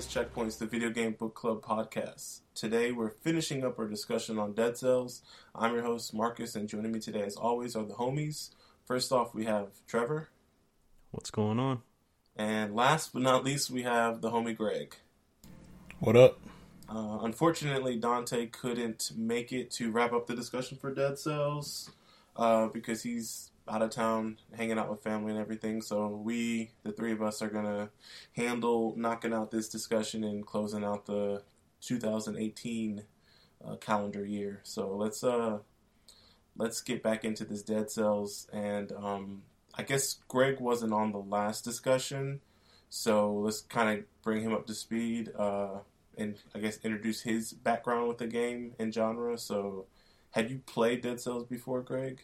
Hello and welcome to Miss Checkpoints, the Video Game Book Club podcast. Today we're finishing up our discussion on Dead Cells. I'm your host Marcus, and joining me today, as always, are the homies. First off, we have Trevor, What's going on? and last but not least, we have the homie Greg. What up? Uh, unfortunately, Dante couldn't make it to wrap up the discussion for Dead Cells uh, because he's out of town hanging out with family and everything. So we, the three of us, are gonna handle knocking out this discussion and closing out the 2018 uh, calendar year. So let's uh let's get back into this Dead Cells and um, I guess Greg wasn't on the last discussion, so let's kind of bring him up to speed. Uh, and I guess introduce his background with the game and genre. So, had you played Dead Cells before, Greg?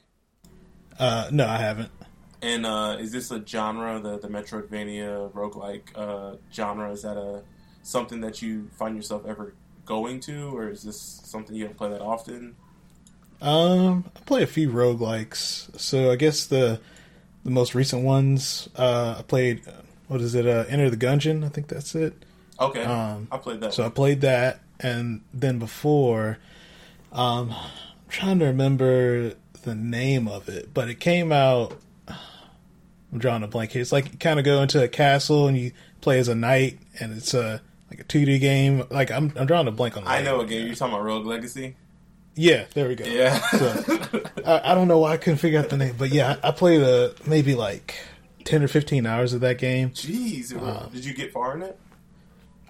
Uh, no, I haven't. And uh, is this a genre, the the Metroidvania roguelike uh, genre? Is that a something that you find yourself ever going to, or is this something you don't play that often? Um, I play a few roguelikes. So I guess the the most recent ones uh, I played. What is it? Uh, Enter the Gungeon. I think that's it. Okay, Um, I played that. So I played that, and then before, um, I'm trying to remember the name of it, but it came out. I'm drawing a blank here. It's like you kind of go into a castle and you play as a knight, and it's a like a 2D game. Like I'm, I'm drawing a blank on. The I know a game. You're talking about Rogue Legacy. Yeah, there we go. Yeah. So, I, I don't know why I couldn't figure out the name, but yeah, I, I played uh maybe like ten or fifteen hours of that game. Jeez, Uh, did you get far in it?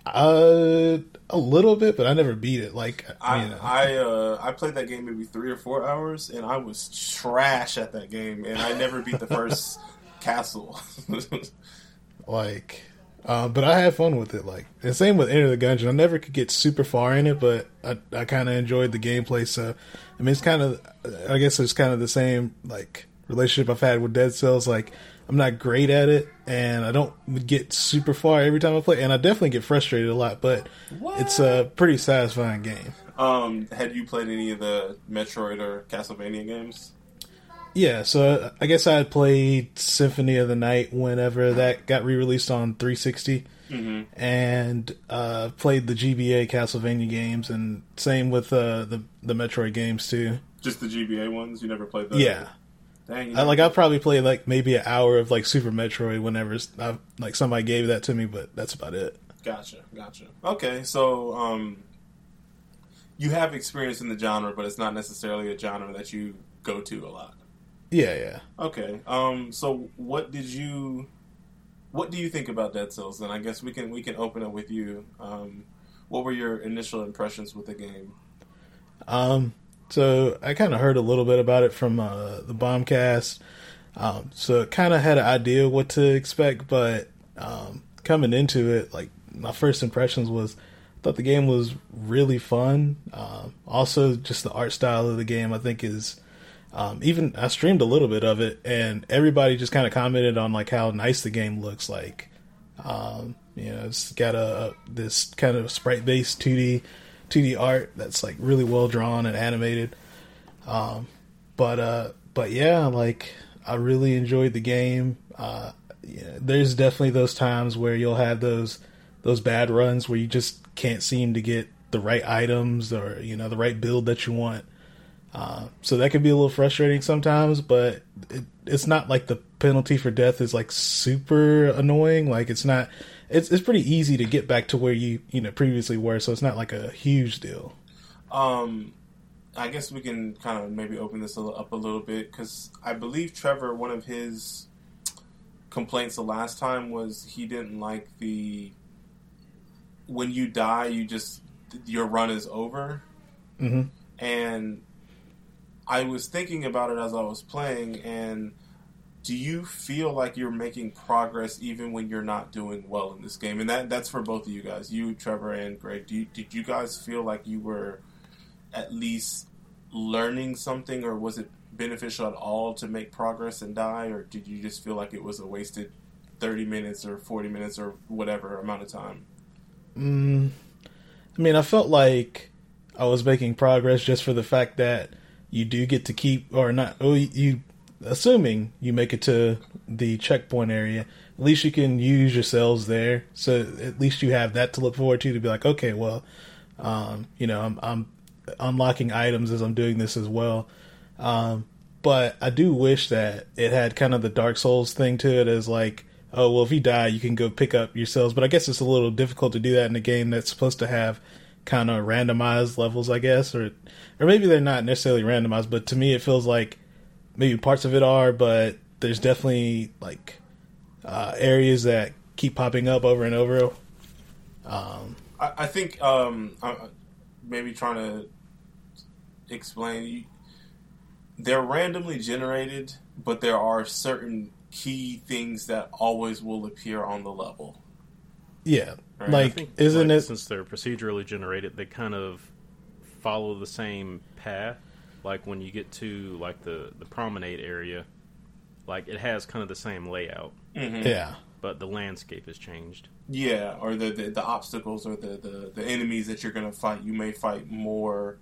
Uh, a little bit, but I never beat it. Like I you know, I uh, I played that game maybe three or four hours, and I was trash at that game, and I never beat the first castle. like, uh, but I had fun with it. Like, and same with Enter the Gungeon. I never could get super far in it, but I I kind of enjoyed the gameplay. So, I mean, it's kind of, I guess it's kind of the same like relationship I've had with Dead Cells. Like, I'm not great at it, and I don't get super far every time I play, and I definitely get frustrated a lot. But it's a pretty satisfying game. um, had you played any of the Metroid or Castlevania games? Yeah, so I guess I had played Symphony of the Night whenever that got re-released on 360, Mm-hmm. and uh, played the GBA Castlevania games, and same with uh, the the Metroid games too. Just the GBA ones. You never played those. Yeah, Dang. You I, like I probably played like maybe an hour of like Super Metroid whenever I, like somebody gave that to me, but that's about it. Gotcha, gotcha. Okay, so um, you have experience in the genre, but it's not necessarily a genre that you go to a lot. Yeah, yeah. Okay. Um. So, what did you, what do you think about Dead Cells? And I guess we can we can open it with you. Um, what were your initial impressions with the game? Um, so I kind of heard a little bit about it from uh, the Bombcast. Um, so kind of had an idea what to expect, but um, coming into it, like my first impressions was, I thought the game was really fun. Um, also, just the art style of the game, I think is. Um, even I streamed a little bit of it, and everybody just kind of commented on like how nice the game looks. Like, um, you know, it's got a this kind of sprite based two D 2D art that's like really well drawn and animated. Um, but uh, but yeah, like I really enjoyed the game. Uh, yeah, there's definitely those times where you'll have those those bad runs where you just can't seem to get the right items or you know the right build that you want. Uh, so that can be a little frustrating sometimes, but it, it's not like the penalty for death is like super annoying. Like it's not. It's it's pretty easy to get back to where you you know previously were, so it's not like a huge deal. Um, I guess we can kind of maybe open this a little, up a little bit because I believe Trevor, one of his complaints the last time was he didn't like the when you die, you just your run is over, hmm and I was thinking about it as I was playing, and do you feel like you're making progress even when you're not doing well in this game? And that that's for both of you guys, you, Trevor, and Greg. You, did you guys feel like you were at least learning something, or was it beneficial at all to make progress and die, or did you just feel like it was a wasted thirty minutes or forty minutes or whatever amount of time? Mm, I mean, I felt like I was making progress just for the fact that you do get to keep, or not, oh, you, assuming you make it to the checkpoint area, at least you can use your cells there. So at least you have that to look forward to to be like, okay, well, um, you know, I'm, I'm unlocking items as I'm doing this as well. Um, but I do wish that it had kind of the Dark Souls thing to it as like, oh, well, if you die, you can go pick up your cells. But I guess it's a little difficult to do that in a game that's supposed to have kind of randomized levels, I guess, or or maybe they're not necessarily randomized. But to me, it feels like maybe parts of it are, but there's definitely like uh, areas that keep popping up over and over. Um, I, I think um, maybe trying to explain. They're randomly generated, but there are certain key things that always will appear on the level. Yeah, right? like think, isn't like, it since they're procedurally generated, they kind of follow the same path. Like when you get to like the the promenade area, like it has kind of the same layout. Mm-hmm. Yeah, but the landscape has changed. Yeah, or the the, the obstacles or the, the the enemies that you're gonna fight, you may fight more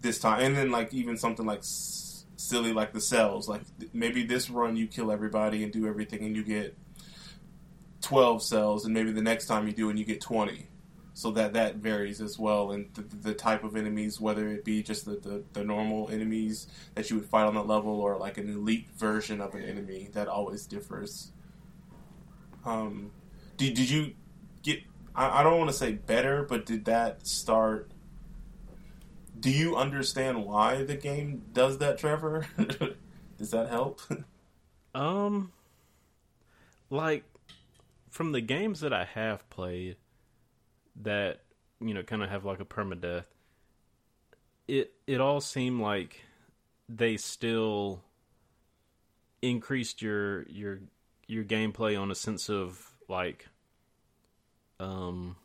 this time, and then like even something like s- silly like the cells, like maybe this run you kill everybody and do everything, and you get twelve cells, and maybe the next time you do and you get twenty. So that that varies as well, and the, the type of enemies, whether it be just the, the, the normal enemies that you would fight on that level, or like an elite version of an enemy, that always differs. Um, did, did you get? I, I don't want to say better, but did that start? Do you understand why the game does that, Trevor? does that help? um, like from the games that I have played, that you know kind of have like a permadeath. It it all seemed like they still increased your your your gameplay on a sense of like um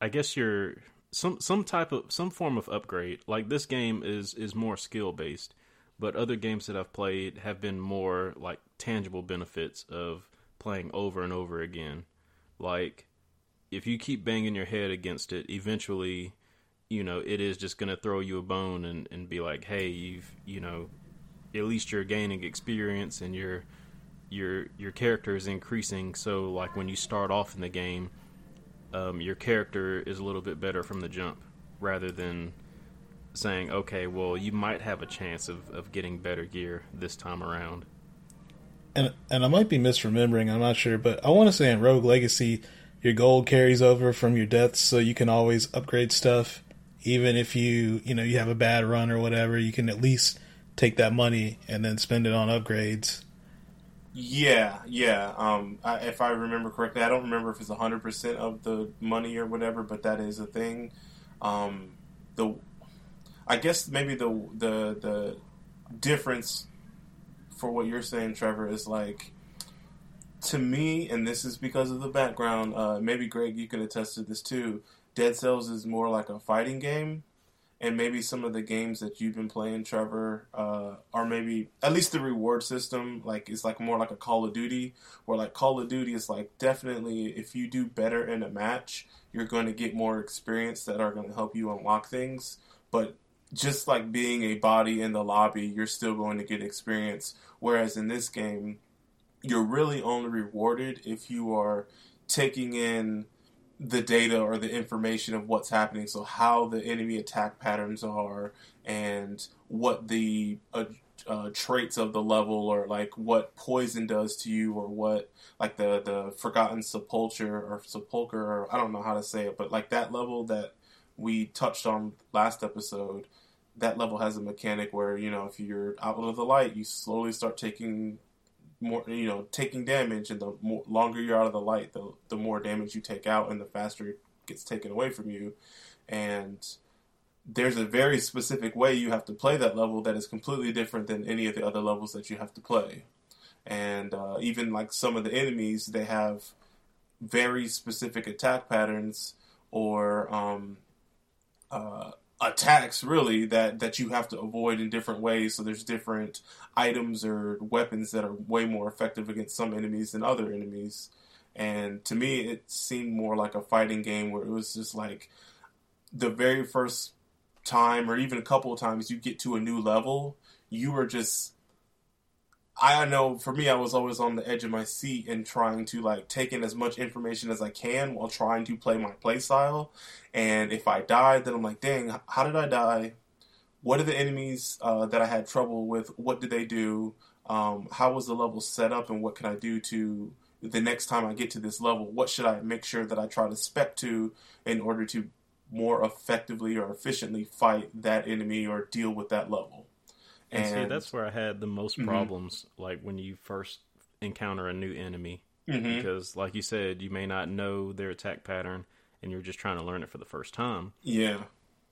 I guess your some some type of some form of upgrade. Like this game is is more skill based, but other games that I've played have been more like tangible benefits of playing over and over again. Like if you keep banging your head against it, eventually, you know, it is just going to throw you a bone and, and be like, hey, you've, you know, at least you're gaining experience and your your your character is increasing. So like when you start off in the game, um, your character is a little bit better from the jump, rather than saying, okay, well, you might have a chance of, of getting better gear this time around. And and I might be misremembering. I'm not sure, but I want to say in Rogue Legacy, your gold carries over from your deaths, so you can always upgrade stuff. Even if you you know you have a bad run or whatever, you can at least take that money and then spend it on upgrades. Yeah, yeah. Um, I, if I remember correctly, I don't remember if it's hundred percent of the money or whatever, but that is a thing. Um, the, I guess maybe the the the difference for what you're saying, Trevor, is like to me, and this is because of the background. Uh, maybe Greg, you can attest to this too. Dead Cells is more like a fighting game, and maybe some of the games that you've been playing, Trevor, uh, are maybe at least the reward system like it's like more like a Call of Duty, where like Call of Duty is like definitely if you do better in a match, you're going to get more experience that are going to help you unlock things. But just like being a body in the lobby, you're still going to get experience. Whereas in this game, you're really only rewarded if you are taking in the data or the information of what's happening. So how the enemy attack patterns are, and what the uh, uh, traits of the level, or like what poison does to you, or what like the the forgotten sepulcher or sepulcher, or I don't know how to say it, but like that level that we touched on last episode. That level has a mechanic where you know if you're out of the light, you slowly start taking more you know taking damage and the more, longer you're out of the light the the more damage you take out and the faster it gets taken away from you. And there's a very specific way you have to play that level that is completely different than any of the other levels that you have to play. And uh, even like some of the enemies they have very specific attack patterns or um, uh, attacks really that that you have to avoid in different ways. So there's different items or weapons that are way more effective against some enemies than other enemies. And to me it seemed more like a fighting game where it was just like the very first time or even a couple of times you get to a new level you are just I know for me, I was always on the edge of my seat and trying to like take in as much information as I can while trying to play my play style. And if I died, then I'm like, dang, how did I die? What are the enemies uh, that I had trouble with? What did they do? Um, how was the level set up, and what can I do to the next time I get to this level? What should I make sure that I try to spec to in order to more effectively or efficiently fight that enemy or deal with that level? And, and see, that's where I had the most mm-hmm. problems. Like when you first encounter a new enemy, mm-hmm. because like you said, you may not know their attack pattern, and you're just trying to learn it for the first time. Yeah.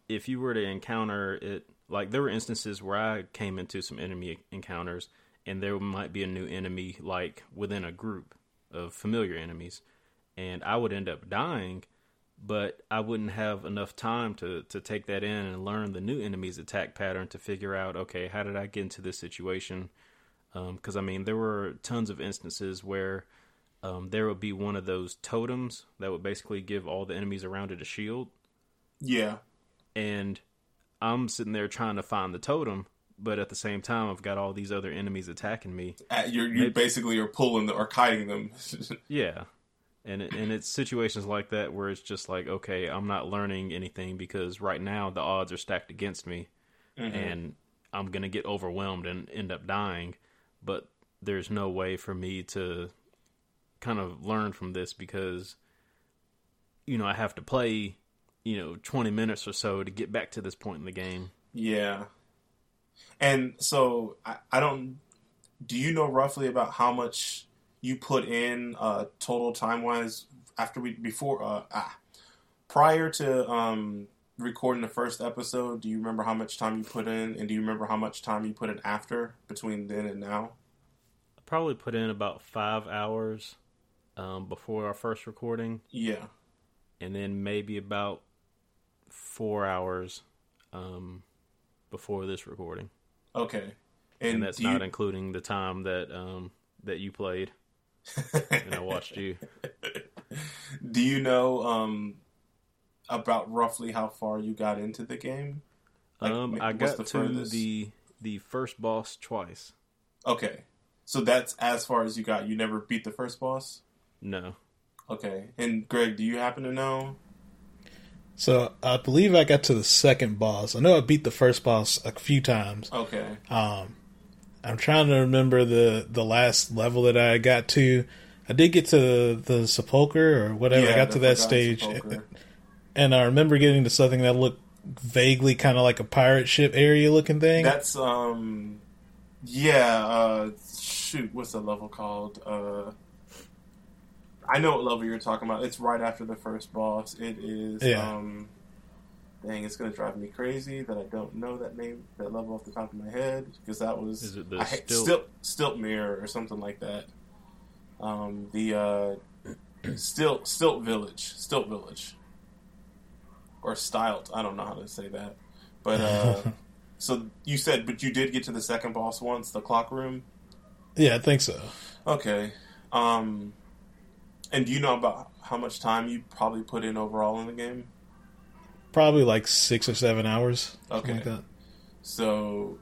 If you were to encounter it, like there were instances where I came into some enemy encounters, and there might be a new enemy like within a group of familiar enemies, and I would end up dying but I wouldn't have enough time to to take that in and learn the new enemy's attack pattern to figure out okay how did I get into this situation? Because um, I mean there were tons of instances where um, there would be one of those totems that would basically give all the enemies around it a shield. Yeah. And I'm sitting there trying to find the totem but at the same time I've got all these other enemies attacking me. You're you basically are pulling the, or kiting them. Yeah and it, and it's situations like that where it's just like okay i'm not learning anything because right now the odds are stacked against me mm-hmm. and i'm gonna get overwhelmed and end up dying. But there's no way for me to kind of learn from this because you know i have to play you know 20 minutes or so to get back to this point in the game. Yeah. And so i, I don't do you know roughly about how much you put in uh, total time wise after we before uh, ah, prior to um, recording the first episode? Do you remember how much time you put in, and do you remember how much time you put in after between then and now? I probably put in about five hours um, before our first recording. Yeah, and then maybe about four hours um, before this recording. Okay, and, and that's not you... including the time that um, that you played and I watched you. Do you know um, about roughly how far you got into the game? Like, um, I got the to furthest? the the first boss twice. Okay, so that's as far as you got. You never beat the first boss. No. Okay, and Greg, do you happen to know? So I believe I got to the second boss. I know I beat the first boss a few times. Okay. Um, I'm trying to remember the the last level that I got to. I did get to the sepulcher or whatever. Yeah, I got to that stage, sepulcher. and I remember getting to something that looked vaguely kind of like a pirate ship area looking thing. That's um, yeah. Uh, shoot, what's the level called? Uh, I know what level you're talking about. It's right after the first boss. It is. Yeah. Um, dang, it's gonna drive me crazy that I don't know that name, that level off the top of my head because that was Is it the I, stilt? stilt stilt mirror or something like that. Um, the uh, stilt stilt village, stilt village, or stilt. I don't know how to say that, but uh, so you said, but you did get to the second boss once, the clock room. Yeah, I think so. Okay. Um, and do you know about how much time you probably put in overall in the game? Probably like six or seven hours. Okay. Like that. So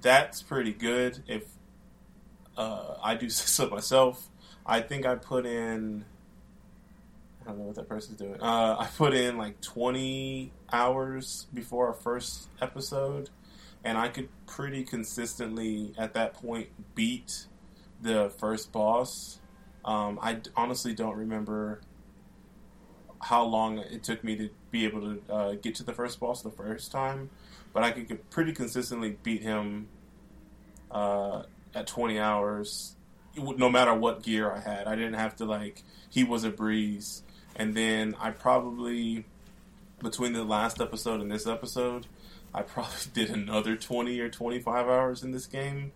that's pretty good. If uh, I do so myself, I think I put in. I don't know what that person's doing. Uh, I put in like 20 hours before our first episode, and I could pretty consistently at that point beat the first boss. Um, I honestly don't remember how long it took me to be able to uh, get to the first boss the first time, but I could pretty consistently beat him uh, at 20 hours, no matter what gear I had. I didn't have to like he was a breeze, and then I probably between the last episode and this episode, I probably did another 20 or 25 hours in this game,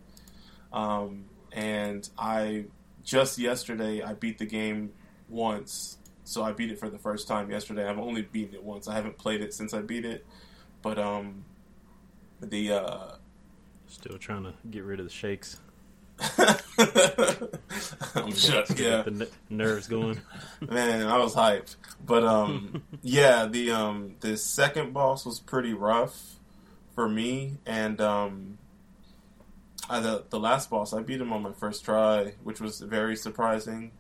um, and I just yesterday I beat the game once so I beat it for the first time yesterday. I've only beaten it once. I haven't played it since I beat it, but um, the uh, still trying to get rid of the shakes. I'm just yeah, the n- nerves going. Man, I was hyped, but um, yeah, the um, the second boss was pretty rough for me, and um, uh, the the last boss, I beat him on my first try, which was very surprising.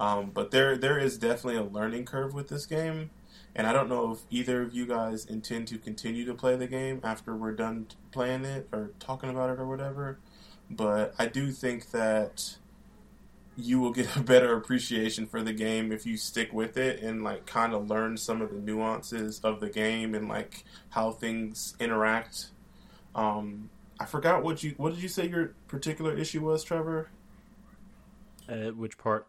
Um, but there there is definitely a learning curve with this game, and I don't know if either of you guys intend to continue to play the game after we're done playing it or talking about it or whatever. But I do think that you will get a better appreciation for the game if you stick with it and like kind of learn some of the nuances of the game and like how things interact. Um, I forgot what you what did you say your particular issue was, Trevor? Uh, which part?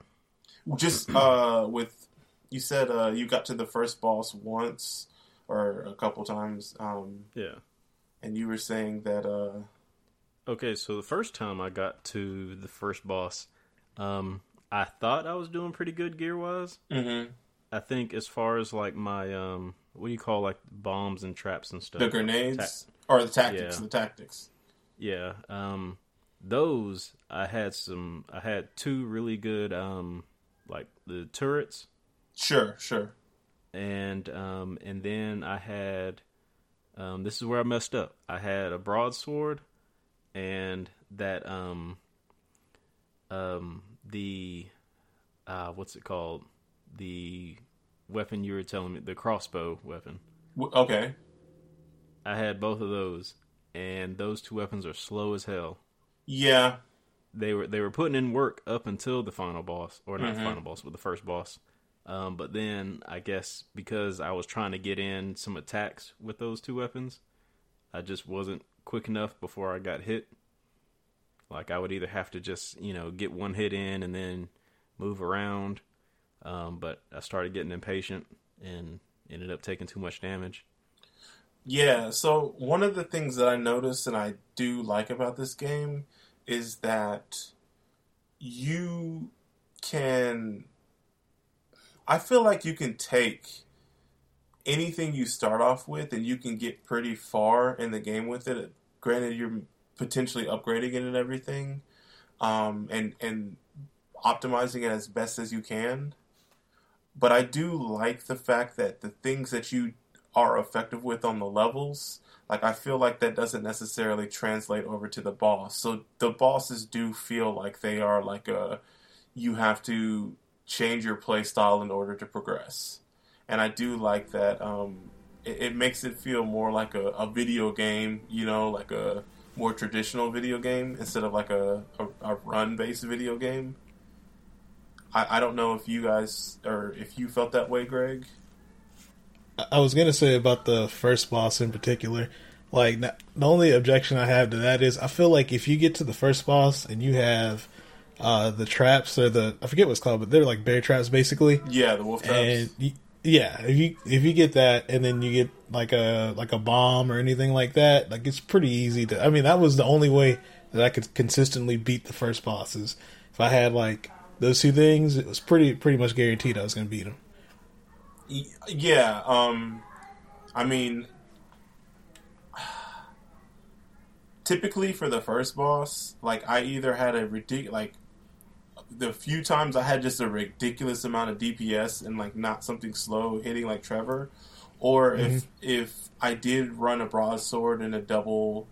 Just uh, with you said uh, you got to the first boss once or a couple times, um, Yeah. and you were saying that uh, Okay, so the first time I got to the first boss, um, I thought I was doing pretty good gear wise. mm-hmm. I think as far as like my um, what do you call like bombs and traps and stuff? the grenades or the tactics, Yeah. the tactics. Yeah, um, those I had some. I had two really good um, like the turrets, Sure, sure. and um, and then I had. Um, this is where I messed up. I had a broadsword, and that um, um, the uh, what's it called? The weapon you were telling me, the crossbow weapon. Okay. I had both of those, and those two weapons are slow as hell. Yeah. They were they were putting in work up until the final boss, or not Mhm. the final boss, but the first boss. Um, but then I guess because I was trying to get in some attacks with those two weapons, I just wasn't quick enough before I got hit. Like I would either have to just you know get one hit in and then move around, um, but I started getting impatient and ended up taking too much damage. Yeah, so one of the things that I noticed and I do like about this game is that you can. I feel like you can take anything you start off with and you can get pretty far in the game with it. Granted, you're potentially upgrading it and everything, um, and and optimizing it as best as you can. But I do like the fact that the things that you are effective with on the levels, like I feel like that doesn't necessarily translate over to the boss. So the bosses do feel like they are like a you have to change your play style in order to progress. And I do like that um it, it makes it feel more like a, a video game, you know, like a more traditional video game instead of like a, a, a run based video game. I, I don't know if you guys or if you felt that way, Greg. I- was gonna say about the first boss in particular. Like the only objection I have to that is I feel like if you get to the first boss and you have uh, the traps or the I forget what's called, but they're like bear traps basically. Yeah, the wolf traps. And y yeah, if you if you get that and then you get like a like a bomb or anything like that, like it's pretty easy to. I mean, that was the only way that I could consistently beat the first bosses. If I had like those two things, it was pretty pretty much guaranteed I was going to beat them. Yeah, um, I mean, typically for the first boss, like I either had a ridiculous, like the few times I had just a ridiculous amount of DPS and like not something slow hitting like Trevor, or if if I did run a broadsword and a double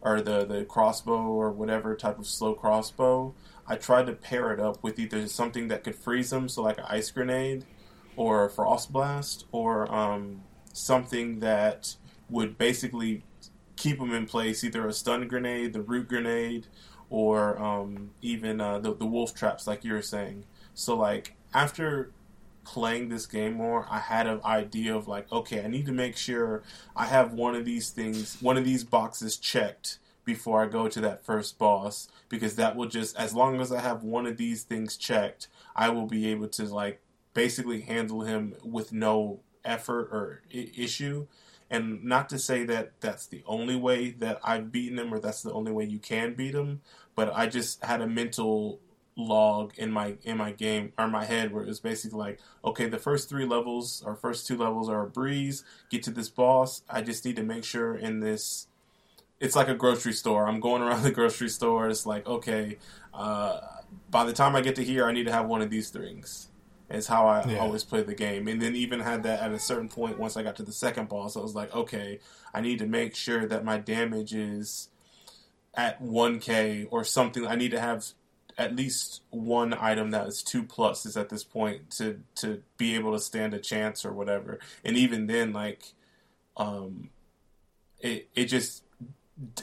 or the the crossbow or whatever type of slow crossbow, I tried to pair it up with either something that could freeze them, so like an ice grenade, or a frost blast, or um, something that would basically keep them in place, either a stun grenade, the root grenade, or um, even uh, the the wolf traps, like you were saying. So like after playing this game more, I had an idea of like, okay, I need to make sure I have one of these things, one of these boxes checked before I go to that first boss, because that will just, as long as I have one of these things checked, I will be able to like basically handle him with no effort or I- issue. And not to say that that's the only way that I've beaten him or that's the only way you can beat him, but I just had a mental log in my in my game or my head where it was basically like okay the first three levels or first two levels are a breeze get to this boss. I just need to make sure in this it's like a grocery store. I'm going around the grocery store. It's like okay uh, by the time i get to here i need to have one of these things is how i Yeah. always play the game and then even had that at a certain point once i got to the second boss i was like okay i need to make sure that my damage is at 1K or something. I need to have at least one item that is two pluses at this point to to be able to stand a chance or whatever. And even then, like, um, it it just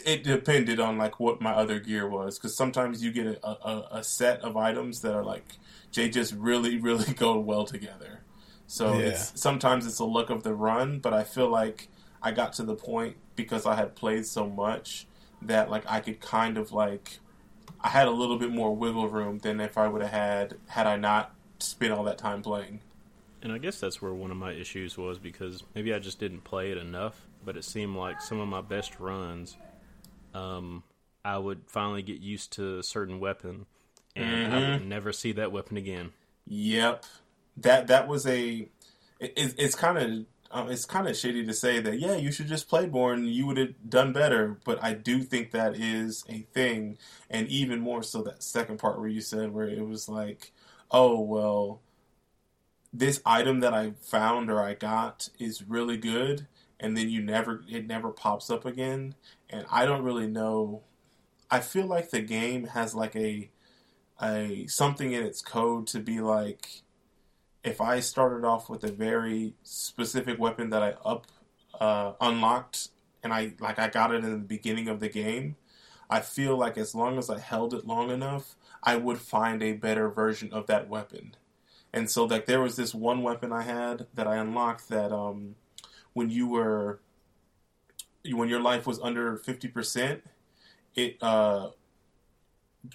it depended on like what my other gear was because sometimes you get a, a, a, set of items that are like they just really really go well together. So yeah. it's sometimes it's a look of the run, but I feel like I got to the point because I had played so much that like I could kind of like I had a little bit more wiggle room than if I would have had had I not spent all that time playing. And I guess that's where one of my issues was because maybe I just didn't play it enough, but it seemed like some of my best runs, um, I would finally get used to a certain weapon, and mm-hmm. I would never see that weapon again. Yep, that that was a. It, it's kind of um, it's kind of shitty to say that yeah you should just play and you would have done better but i do think that is a thing and even more so that second part where you said where it was like oh well this item that i found or i got is really good and then you never it never pops up again and i don't really know i feel like the game has like a a something in its code to be like if I started off with a very specific weapon that I up uh, unlocked and I like I got it in the beginning of the game, I feel like as long as I held it long enough, I would find a better version of that weapon. And so like there was this one weapon I had that I unlocked that um when you were when your life was under 50%, it uh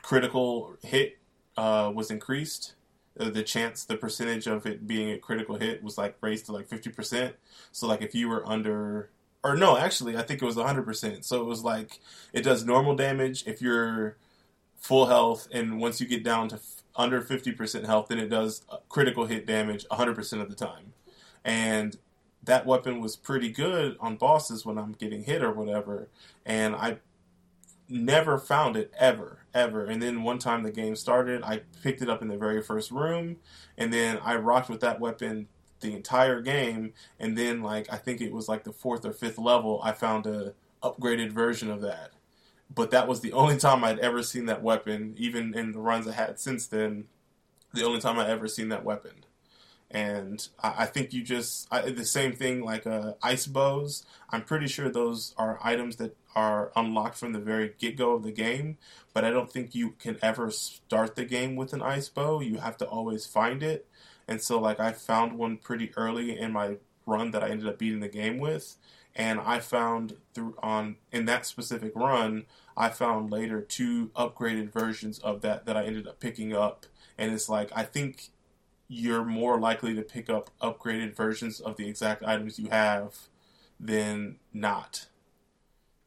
critical hit uh was increased uh, the chance, the percentage of it being a critical hit was like raised to like 50%. So like if you were under, or no, actually, I think it was 100%. So it was like it does normal damage if you're full health, and once you get down to f- under 50% health, then it does uh, critical hit damage 100% of the time. And that weapon was pretty good on bosses when I'm getting hit or whatever. And I never found it ever, ever. And then one time the game started, I picked it up in the very first room, and then I rocked with that weapon the entire game. And then, like I think it was like the fourth or fifth level, I found a upgraded version of that. But that was the only time I'd ever seen that weapon, even in the runs I had since then. The only time I ever seen that weapon and I, think you just I, the same thing like uh, ice bows. I'm pretty sure those are items that are unlocked from the very get go of the game, but I don't think you can ever start the game with an ice bow. You have to always find it, and so like I found one pretty early in my run that I ended up beating the game with, and I found through on in that specific run, I found later two upgraded versions of that that I ended up picking up, and it's like I think you're more likely to pick up upgraded versions of the exact items you have than not.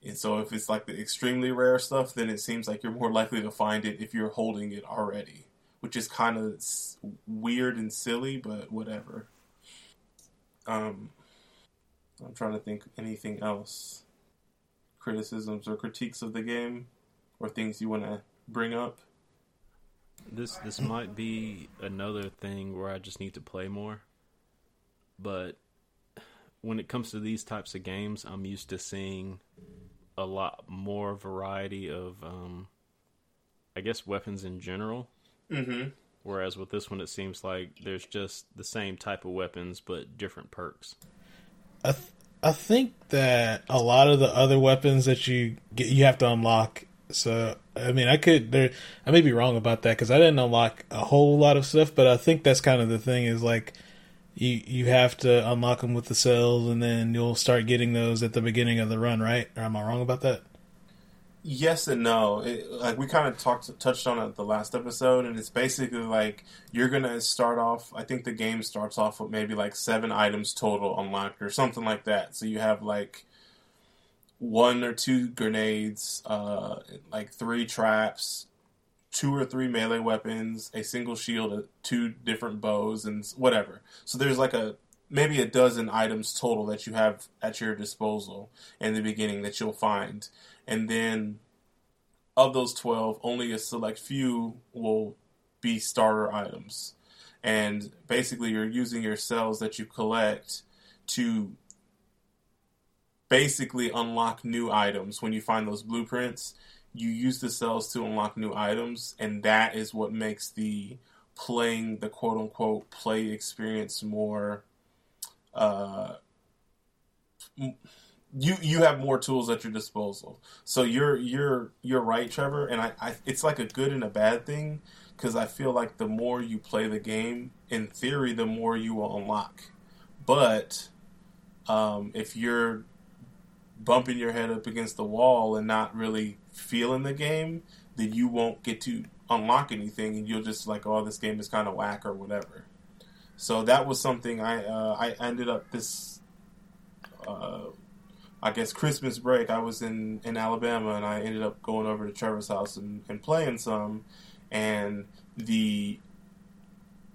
And so if it's like the extremely rare stuff, then it seems like you're more likely to find it if you're holding it already, which is kind of weird and silly, but whatever. Um, I'm trying to think anything else. Criticisms or critiques of the game, or things you want to bring up. This this might be another thing where I just need to play more. But when it comes to these types of games, I'm used to seeing a lot more variety of, um, I guess, weapons in general. Mm-hmm. Whereas with this one, it seems like there's just the same type of weapons but different perks. I th- I think that a lot of the other weapons that you get, you have to unlock so I mean, I could there. I may be wrong about that because I didn't unlock a whole lot of stuff, but I think that's kind of the thing is like you you have to unlock them with the cells, and then you'll start getting those at the beginning of the run, right? Or am I wrong about that? Yes and no. It, like we kind of talked touched on it the last episode, and it's basically like you're gonna start off. I think the game starts off with maybe like seven items total unlocked or something like that. So you have like one or two grenades, uh, like three traps, two or three melee weapons, a single shield, two different bows, and whatever. So there's like a maybe a dozen items total that you have at your disposal in the beginning that you'll find, and then of those twelve, only a select few will be starter items. And basically, you're using your cells that you collect to basically unlock new items when you find those blueprints. you use the cells to unlock new items, and that is what makes the playing the quote unquote play experience more. Uh, you you have more tools at your disposal. So you're you're you're right, Trevor, and I, I it's like a good and a bad thing because I feel like the more you play the game, in theory, the more you will unlock. But um, if you're bumping your head up against the wall and not really feeling the game, then you won't get to unlock anything, and you'll just like, oh, this game is kind of whack or whatever. So that was something I uh, I ended up this. Uh, I guess Christmas break, I was in, in Alabama and I ended up going over to Trevor's house and, and playing some. And the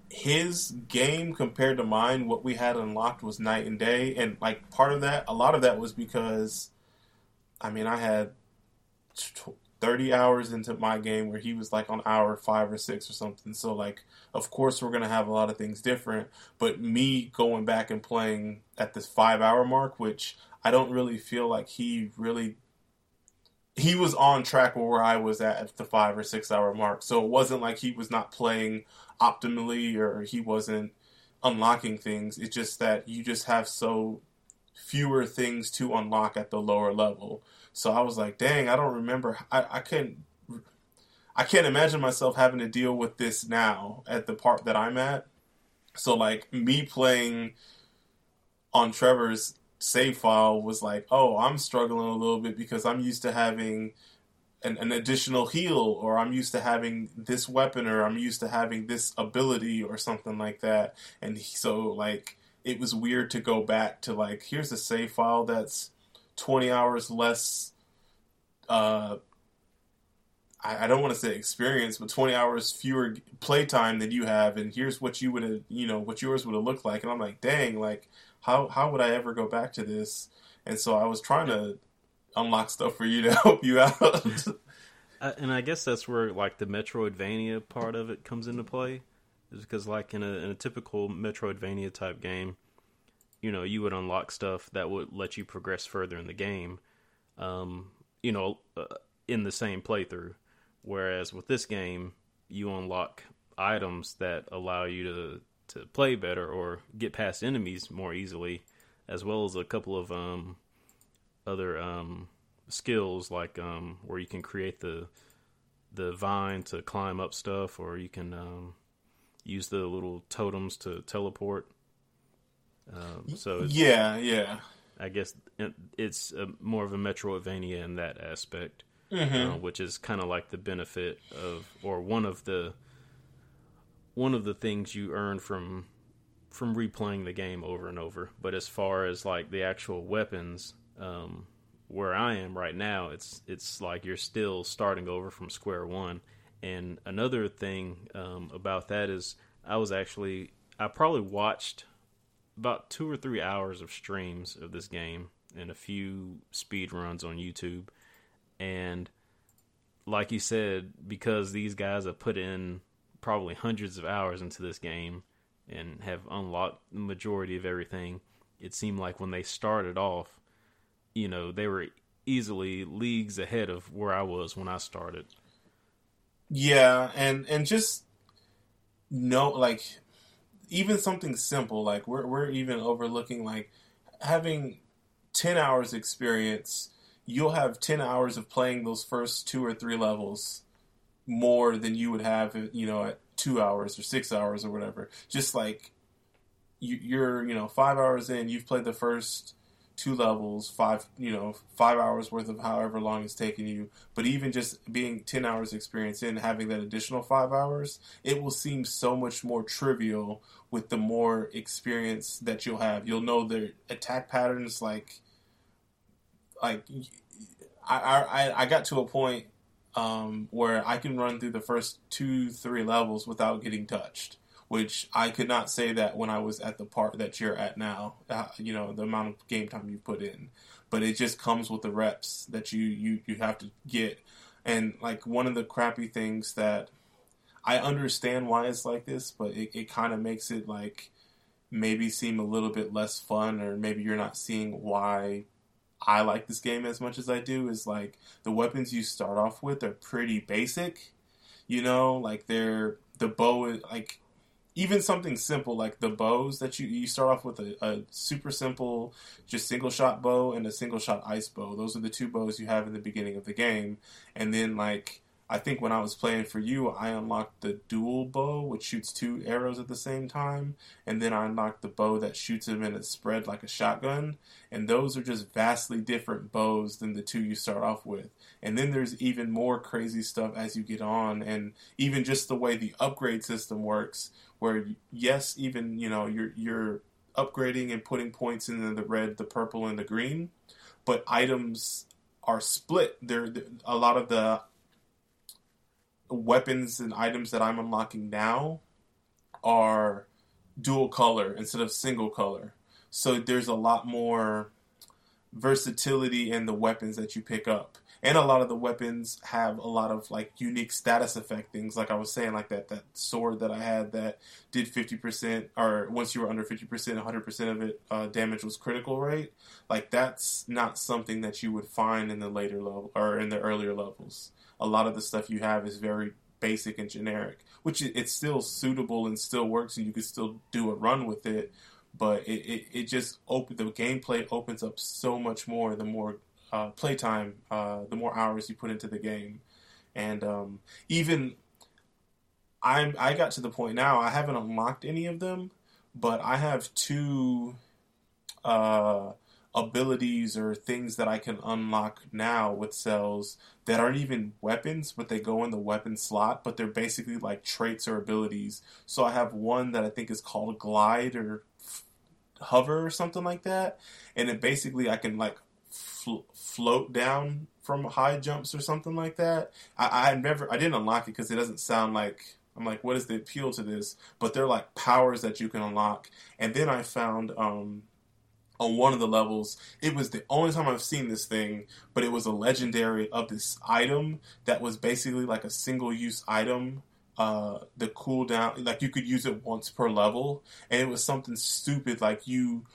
his game compared to mine, what we had unlocked was night and day. And like part of that, a lot of that was because, I mean, I had 30 hours into my game where he was like on hour five or six or something. So, like, of course, we're to have a lot of things different. But me going back and playing at this five hour mark, which I don't really feel like he really he was on track where I was at at the five or six hour mark. So it wasn't like he was not playing optimally or he wasn't unlocking things. It's just that you just have so fewer things to unlock at the lower level. So I was like, dang, I don't remember. I, I can't. I can't imagine myself having to deal with this now at the part that I'm at. So like me playing on Trevor's save file was like, oh, I'm struggling a little bit because I'm used to having an, an, additional heal, or I'm used to having this weapon, or I'm used to having this ability, or something like that. And so, like, it was weird to go back to like, here's a save file that's 20 hours less. Uh, I, don't want to say experience, but 20 hours fewer playtime than you have, and here's what you would have, you know, what yours would have looked like. And I'm like, dang, like how how would I ever go back to this? And so I was trying to unlock stuff for you to help you out. uh, and I guess that's where like the Metroidvania part of it comes into play, is because like in a in a typical Metroidvania type game, you know, you would unlock stuff that would let you progress further in the game, um, you know, uh, in the same playthrough. Whereas with this game, you unlock items that allow you to to play better or get past enemies more easily, as well as a couple of um, other um, skills like um, where you can create the the vine to climb up stuff, or you can um, use the little totems to teleport. Um, so yeah, yeah. I guess it's a, more of a Metroidvania in that aspect, mm-hmm. uh, which is kind of like the benefit of, or one of the one of the things you earn from from replaying the game over and over. But as far as like the actual weapons, um, where I am right now, it's it's like you're still starting over from square one. And another thing um, about that is I was actually I probably watched about two or three hours of streams of this game and a few speed runs on YouTube. And like you said, because these guys have put in probably hundreds of hours into this game and have unlocked the majority of everything, it seemed like when they started off, you know, they were easily leagues ahead of where I was when I started. Yeah, and and just no like even something simple like we're we're even overlooking like having 10 hours experience you'll have 10 hours of playing those first two or three levels more than you would have, you know, at two hours or six hours or whatever. Just like you, you're, you know, five hours in, you've played the first two levels, five, you know, five hours worth of however long it's taken you. But even just being 10 hours experience in, having that additional five hours, it will seem so much more trivial with the more experience that you'll have. You'll know the attack patterns, like, like, I, I, I got to a point um, where I can run through the first two, three levels without getting touched. Which I could not say that when I was at the part that you're at now. Uh, you know the amount of game time you put in, but it just comes with the reps that you you you have to get. And like one of the crappy things that I understand why it's like this, but it, it kind of makes it like maybe seem a little bit less fun, or maybe you're not seeing why I like this game as much as I do is like the weapons you start off with are pretty basic. You know, like they're the bow is like even something simple like the bows that you you start off with a, a, super simple just single shot bow and a single shot ice bow. Those are the two bows you have in the beginning of the game. And then like I think when I was playing for you, I unlocked the dual bow, which shoots two arrows at the same time, and then I unlocked the bow that shoots them in a spread like a shotgun. And those are just vastly different bows than the two you start off with. And then there's even more crazy stuff as you get on, and even just the way the upgrade system works, where yes, even you know you're you're upgrading and putting points in the red, the purple, and the green, but items are split. There, a lot of the weapons and items that I'm unlocking now are dual color instead of single color. So there's a lot more versatility in the weapons that you pick up. And a lot of the weapons have a lot of like unique status effect things. Like I was saying, like that that sword that I had that did fifty percent, or once you were under fifty percent, hundred percent of it uh, damage was critical rate. Like that's not something that you would find in the later level or in the earlier levels a lot of the stuff you have is very basic and generic, which it's still suitable and still works, and you can still do a run with it. But it, it, it just open the gameplay opens up so much more the more uh, playtime, uh, the more hours you put into the game, and um, even I'm I got to the point now I haven't unlocked any of them, but I have two. Uh, abilities or things that I can unlock now with cells that aren't even weapons, but they go in the weapon slot, but they're basically like traits or abilities. So I have one that I think is called glide or f- hover or something like that, and it basically I can like fl- float down from high jumps or something like that. I, I never I didn't unlock it because it doesn't sound like I'm like, what is the appeal to this? But they're like powers that you can unlock. And then I found um, on one of the levels. It was the only time I've seen this thing, but it was a legendary of this item that was basically like a single use item. Uh, the cooldown, like you could use it once per level, and it was something stupid like you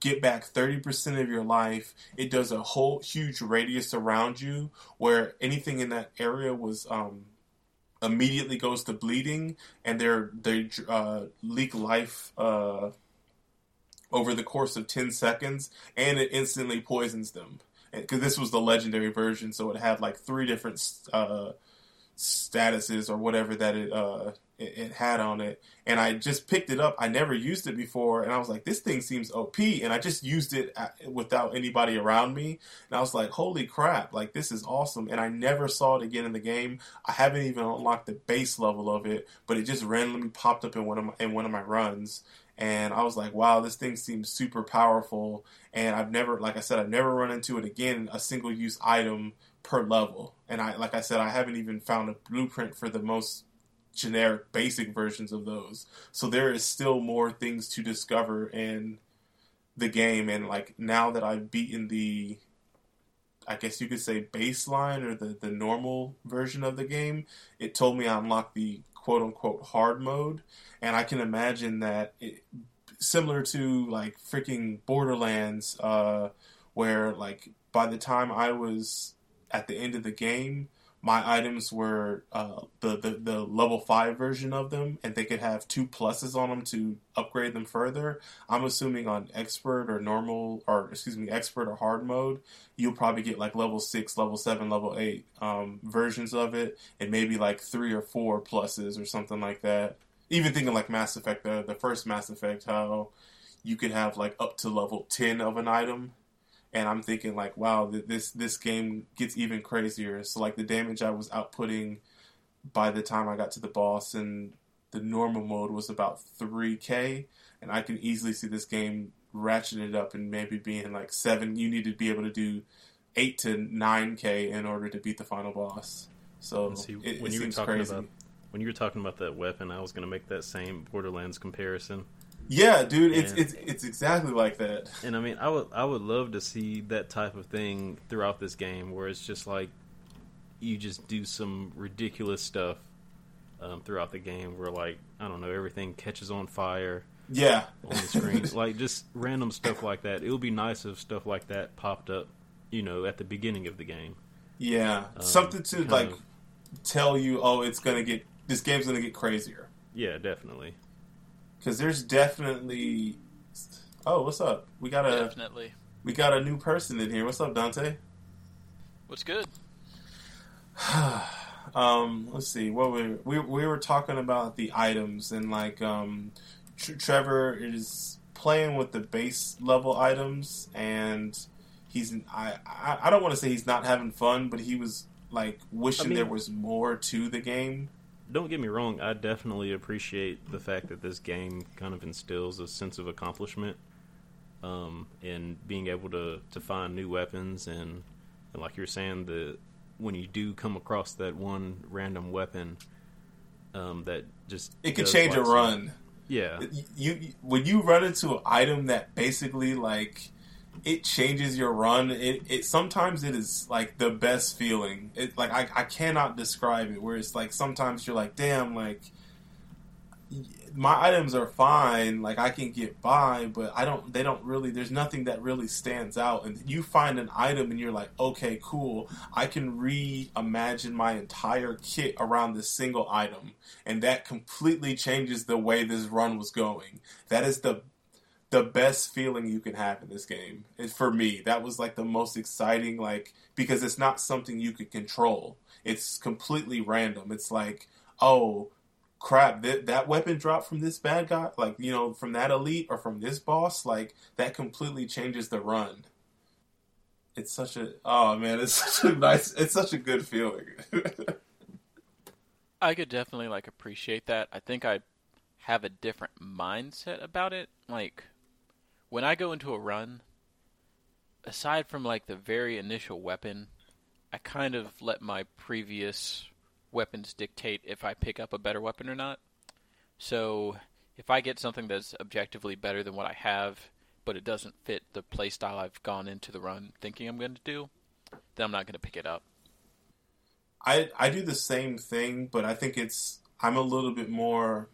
get back 30% of your life. It does a whole huge radius around you where anything in that area was um, immediately goes to bleeding, and they're they uh, leak life. Uh, over the course of 10 seconds and it instantly poisons them. Because this was the legendary version so it had like three different uh, statuses or whatever that it, uh, it, it had on it. And i just picked it up. I never used it before and i was like this thing seems op and i just used it without anybody around me. And i was like holy crap like this is awesome and i never saw it again in the game. I haven't even unlocked the base level of it but it just randomly popped up in one of my in one of my runs and I was like, wow, this thing seems super powerful. And I've never, like I said, I've never run into it again, a single use item per level. And I, like I said, I haven't even found a blueprint for the most generic, basic versions of those. So there is still more things to discover in the game. And like now that I've beaten the, I guess you could say baseline or the, the normal version of the game, it told me I unlocked the quote unquote hard mode, and I can imagine that it, similar to like freaking Borderlands, uh, where like by the time I was at the end of the game, my items were uh, the, the, the level five version of them, and they could have two pluses on them to upgrade them further. I'm assuming on expert or normal, or excuse me, expert or hard mode, you'll probably get like level six, level seven, level eight um, versions of it, and maybe like three or four pluses or something like that. Even thinking like Mass Effect, the the first Mass Effect, how you could have like up to level ten of an item and I'm thinking like, wow, this this game gets even crazier. So like the damage I was outputting by the time I got to the boss and the normal mode was about 3k, and I can easily see this game ratcheting it up and maybe being like seven. You need to be able to do eight to 9k in order to beat the final boss. So see, it, when it you were talking crazy. about when you were talking about that weapon, I was going to make that same Borderlands comparison. Yeah, dude, and, it's it's it's exactly like that. And I mean, I would I would love to see that type of thing throughout this game, where it's just like you just do some ridiculous stuff um, throughout the game, where like I don't know, everything catches on fire. Yeah, on the screen, like just random stuff like that. It would be nice if stuff like that popped up you know, at the beginning of the game. Yeah, Um, something to like of- tell you, oh, it's gonna get this game's gonna get crazier Yeah, definitely. Because there's definitely. Oh, what's up? We got a Definitely. we got a new person in here. What's up, Dante? What's good? Um, let's see. What we we we were talking about the items and like um, Tr- Trevor is playing with the base level items and he's I I, I don't want to say he's not having fun, but he was like wishing I mean- there was more to the game. Don't get me wrong, I definitely appreciate the fact that this game kind of instills a sense of accomplishment um, in being able to, to find new weapons and, and like you're saying, the when you do come across that one random weapon um, that just It could change a run. Yeah, You, you when you run into an item that basically like it changes your run. It, it sometimes it is like the best feeling. It like I, I cannot describe it. Where it's like sometimes you're like, damn, like my items are fine. Like I can get by, but I don't. They don't really. There's nothing that really stands out. And you find an item, and you're like, okay, cool. I can reimagine my entire kit around this single item, and that completely changes the way this run was going. That is the the best feeling you can have in this game. For me, that was like the most exciting, like because it's not something you could control. It's completely random. It's like, oh crap, that that weapon dropped from this bad guy, like you know, from that elite or from this boss, like that completely changes the run. It's such a oh man, it's such a nice, it's such a good feeling. I could definitely like appreciate that. I think I have a different mindset about it. Like when I go into a run, aside from like the very initial weapon, I kind of let my previous weapons dictate if I pick up a better weapon or not. So if I get something that's objectively better than what I have, but it doesn't fit the playstyle I've gone into the run thinking I'm going to do, then I'm not going to pick it up. I I do the same thing, but I think it's I'm a little bit more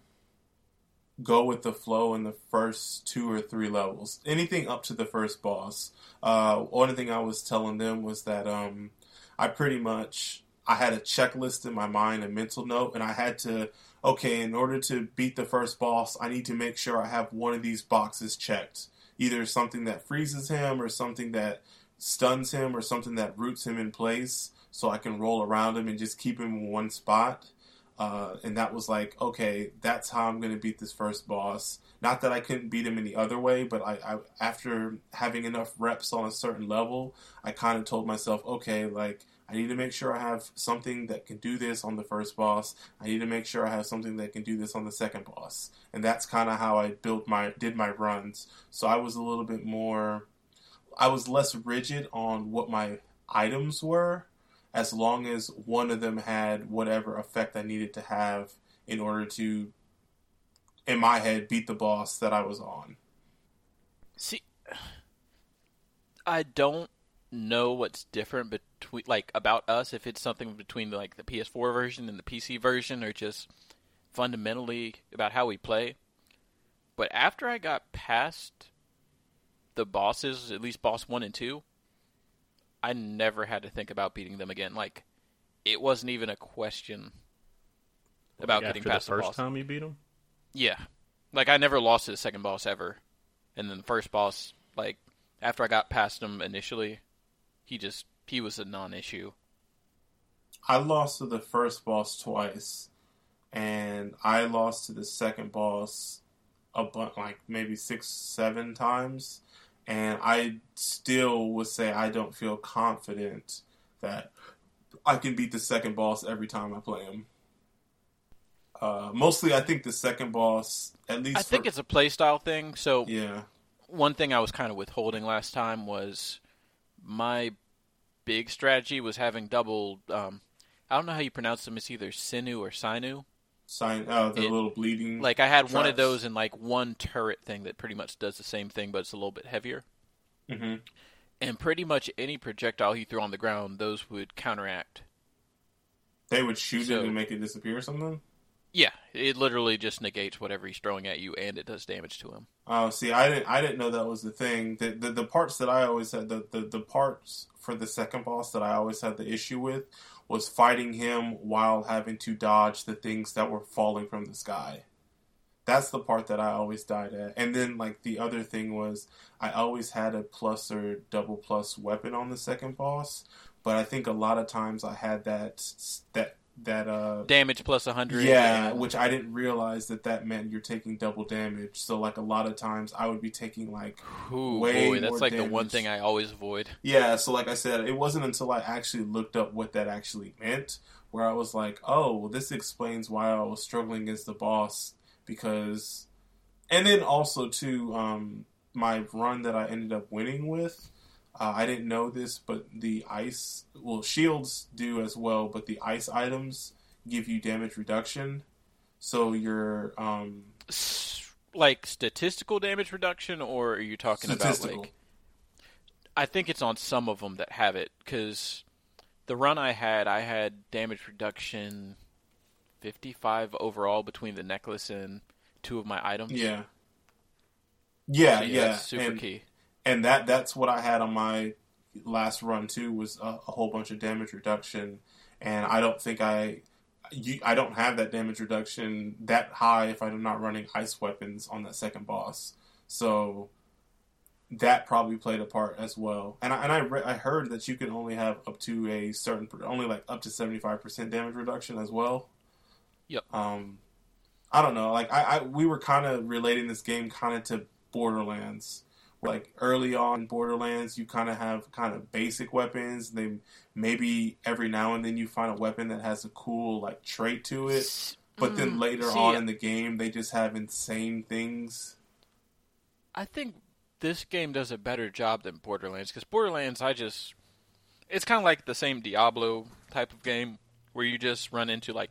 go with the flow in the first two or three levels. Anything up to the first boss. Uh, one thing I was telling them was that um, I pretty much I had a checklist in my mind, a mental note, and I had to okay, in order to beat the first boss, I need to make sure I have one of these boxes checked. Either something that freezes him or something that stuns him or something that roots him in place so I can roll around him and just keep him in one spot. Uh, and that was like, okay, that's how I'm going to beat this first boss. Not that I couldn't beat him any other way, but I, I after having enough reps on a certain level, I kind of told myself, okay, like I need to make sure I have something that can do this on the first boss. I need to make sure I have something that can do this on the second boss. And that's kind of how I built my did my runs. So I was a little bit more I was less rigid on what my items were as long as one of them had whatever effect I needed to have in order to in my head beat the boss that I was on. See, I don't know what's different between like about us if it's something between like the PS4 version and the PC version or just fundamentally about how we play. But after I got past the bosses, at least boss 1 and 2, I never had to think about beating them again. Like it wasn't even a question about getting past the the first boss. time you beat them. Yeah. Like I never lost to the second boss ever. And then the first boss, like after I got past him initially, he just he was a non issue. I lost to the first boss twice, and I lost to the second boss a bunch, like maybe six, seven times, and I still would say I don't feel confident that I can beat the second boss every time I play him. Uh, mostly, I think the second boss, at least I think for- it's a playstyle thing. So yeah, one thing I was kind of withholding last time was my big strategy was having double um I don't know how you pronounce them, it's either Sinu or Sinu. Sign uh, the It- little bleeding. Like I had one of those in like one turret thing that pretty much does the same thing but it's a little bit heavier. hmm And pretty much any projectile you threw on the ground, those would counteract. they would shoot So- it and make it disappear or something. Yeah, it literally just negates whatever he's throwing at you, and it does damage to him. Oh, see, I didn't. I didn't know that was the thing. The the, the parts that I always had the, the the parts for the second boss that I always had the issue with was fighting him while having to dodge the things that were falling from the sky. That's the part that I always died at. And then like the other thing was I always had a plus or double plus weapon on the second boss, but I think a lot of times I had that that that uh Damage plus 100. yeah, which I didn't realize that that meant you're taking double damage. So like a lot of times I would be taking like Ooh, way boy, that's like the one thing I always avoid. yeah. So like I said, it wasn't until I actually looked up what that actually meant where I was like, oh, well, this explains why I was struggling against the boss because, and then also too, um, my run that I ended up winning with. Uh, I didn't know this, but the ice, well, shields do as well, but the ice items give you damage reduction. So your um, Like statistical damage reduction, or are you talking about like? I think it's on some of them that have it because the run I had, I had damage reduction fifty-five overall between the necklace and two of my items. yeah, yeah, So, yeah, that's super and, key. And that that's what I had on my last run too was a, a whole bunch of damage reduction, and I don't think I. You, I don't have that damage reduction that high if I'm not running ice weapons on that second boss. So that probably played a part as well. And I and I, re- I heard that you can only have up to a certain only like up to 75% damage reduction as well. Yep. Um I don't know. Like I, I we were kind of relating this game kind of to Borderlands. Like early on in Borderlands, you kind of have kind of basic weapons. They maybe every now and then you find a weapon that has a cool like trait to it. But then Mm, later see, on in the game, they just have insane things. I think this game does a better job than Borderlands because Borderlands, I just it's kind of like the same Diablo type of game where you just run into like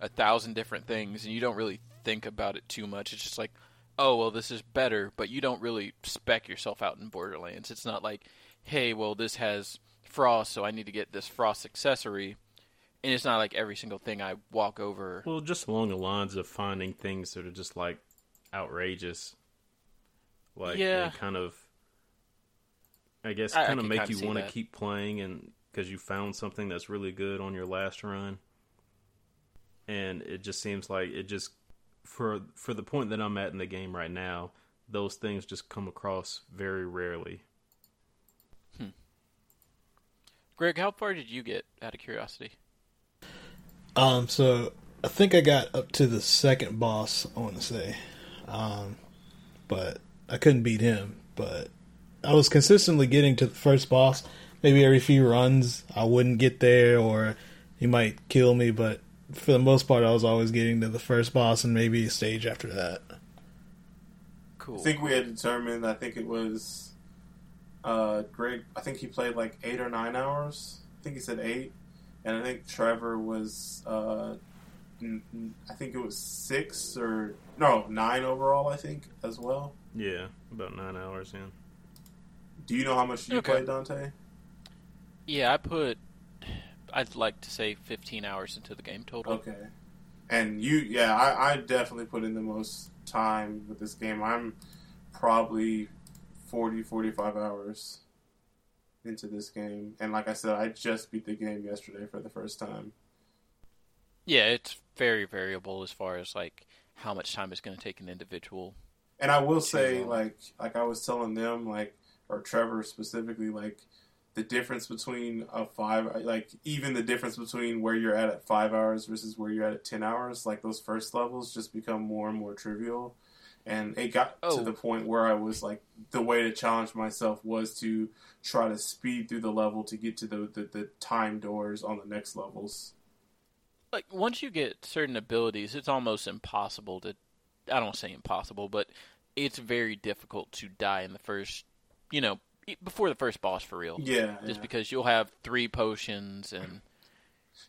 a thousand different things and you don't really think about it too much. It's just like, oh well, this is better, but you don't really spec yourself out in Borderlands. It's not like, hey, well, this has frost, so I need to get this frost accessory. And it's not like every single thing I walk over. Well, just along the lines of finding things that are just like outrageous, like Yeah. they kind of, I guess, I- I kind of make kinda you want to keep playing, and because you found something that's really good on your last run, and it just seems like it just for for the point that I'm at in the game right now, those things just come across very rarely. Hmm. Greg, how far did you get out of curiosity? Um, so I think I got up to the second boss. I want to say, um, but I couldn't beat him. But I was consistently getting to the first boss. Maybe every few runs I wouldn't get there, or he might kill me. But for the most part, I was always getting to the first boss and maybe a stage after that. Cool. I think we had determined. I think it was uh, Greg. I think he played like eight or nine hours. I think he said eight, and I think Trevor was. Uh, n- n- I think it was six or no nine overall. I think as well. Yeah, about nine hours in. Do you know how much you Okay. played, Dante? Yeah, I put. I'd like to say 15 hours into the game total. Okay. And you, yeah, I, I definitely put in the most time with this game. I'm probably 40, 45 hours into this game. And like I said, I just beat the game yesterday for the first time. Yeah, it's very variable as far as like how much time it's going to take an individual. And I will say, long. like, like I was telling them, like, or Trevor specifically, like, the difference between a five, like, even the difference between where you're at at five hours versus where you're at at 10 hours, like, those first levels just become more and more trivial. And it got Oh. to the point where I was like, the way to challenge myself was to try to speed through the level to get to the, the, the time doors on the next levels. Like once you get certain abilities, it's almost impossible to. I don't say impossible, but it's very difficult to die in the first. You know, before the first boss for real. Yeah. Just yeah. because you'll have three potions and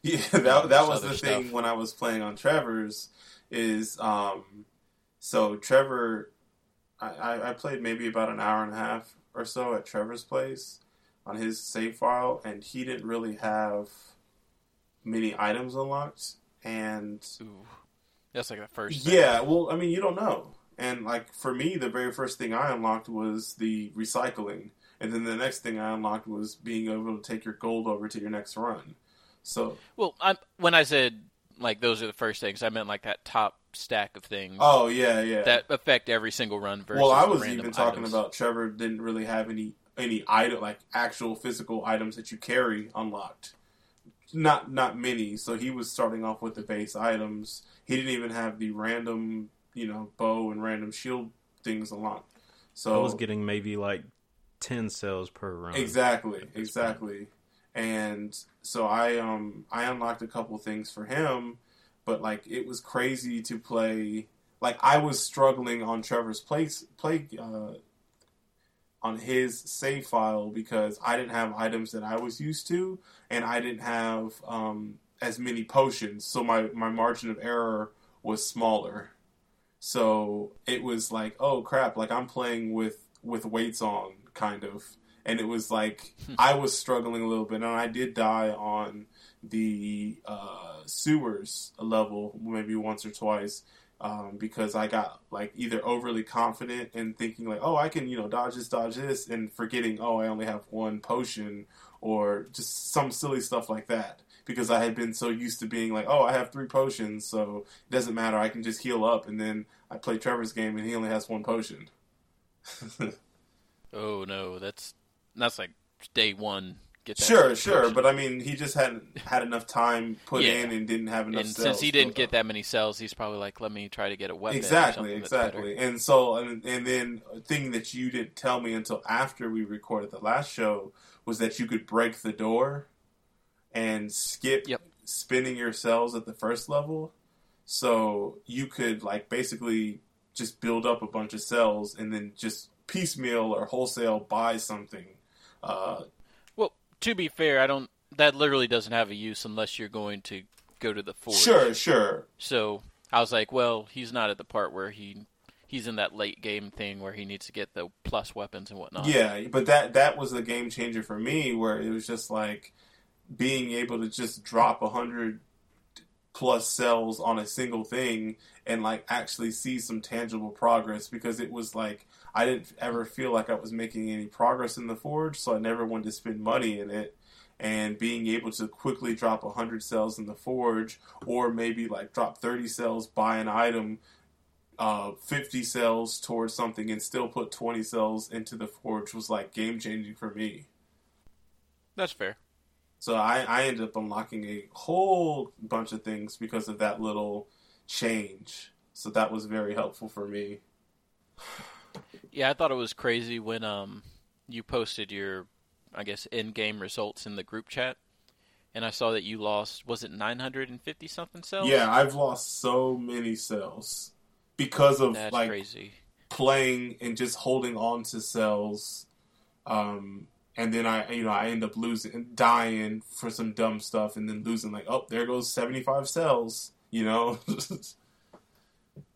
Yeah, that that was the thing stuff. when I was playing on Trevor's is um so Trevor I, I, I played maybe about an hour and a half or so at Trevor's place on his save file and he didn't really have many items unlocked and ooh, That's like the first. thing. Yeah, well, I mean, you don't know. And like for me, the very first thing I unlocked was the recycling, and then the next thing I unlocked was being able to take your gold over to your next run. So, Well, I, when I said like those are the first things, I meant like that top stack of things oh yeah, yeah. that affect every single run. Versus well, I was even talking items. about Trevor didn't really have any any item like actual physical items that you carry unlocked. Not not many. So he was starting off with the base items. He didn't even have the random, you know, bow and random shield things unlocked. So I was getting maybe like ten cells per run. Exactly, exactly. And so I um I unlocked a couple things for him, but like it was crazy to play. Like I was struggling on Trevor's place play uh, on his save file because I didn't have items that I was used to, and I didn't have um, as many potions, so my my margin of error was smaller. So it was like, oh crap! Like I'm playing with with weights on, kind of, and it was like I was struggling a little bit, and I did die on the uh, sewers level maybe once or twice um, because I got like either overly confident and thinking like, oh, I can you know dodge this, dodge this, and forgetting, oh, I only have one potion, or just some silly stuff like that. Because I had been so used to being like, oh, I have three potions, so it doesn't matter. I can just heal up, and then I play Trevor's game, and he only has one potion. Oh no, that's that's like day one. Get that sure, sure, but I mean, he just hadn't had enough time put Yeah. in and didn't have enough. and cells since he didn't get up. that many cells, he's probably like, let me try to get a weapon. exactly exactly and so and, and then a thing that you didn't tell me until after we recorded the last show was that you could break the door and skip Yep. spinning your cells at the first level so you could like basically just build up a bunch of cells and then just piecemeal or wholesale buy something uh, Well, to be fair, I don't. That literally doesn't have a use unless you're going to go to the forge. sure sure So I was like, well, he's not at the part where he he's in that late game thing where he needs to get the plus weapons and whatnot. Yeah, but that that was the game changer for me, where it was just like being able to just drop a hundred plus cells on a single thing and like actually see some tangible progress because it was like I didn't ever feel like I was making any progress in the forge, so I never wanted to spend money in it. And being able to quickly drop 100 cells in the forge, or maybe like drop 30 cells, buy an item, uh, 50 cells towards something and still put 20 cells into the forge was like game changing for me. That's fair. So I, I ended up unlocking a whole bunch of things because of that little change. So that was very helpful for me. Yeah, I thought it was crazy when um you posted your I guess in-game results in the group chat and I saw that you lost was it 950 something cells? Yeah, I've lost so many cells because of That's like crazy. playing and just holding on to cells. Um, and then I, you know, I end up losing, dying for some dumb stuff, and then losing like, oh, there goes seventy five cells. You know,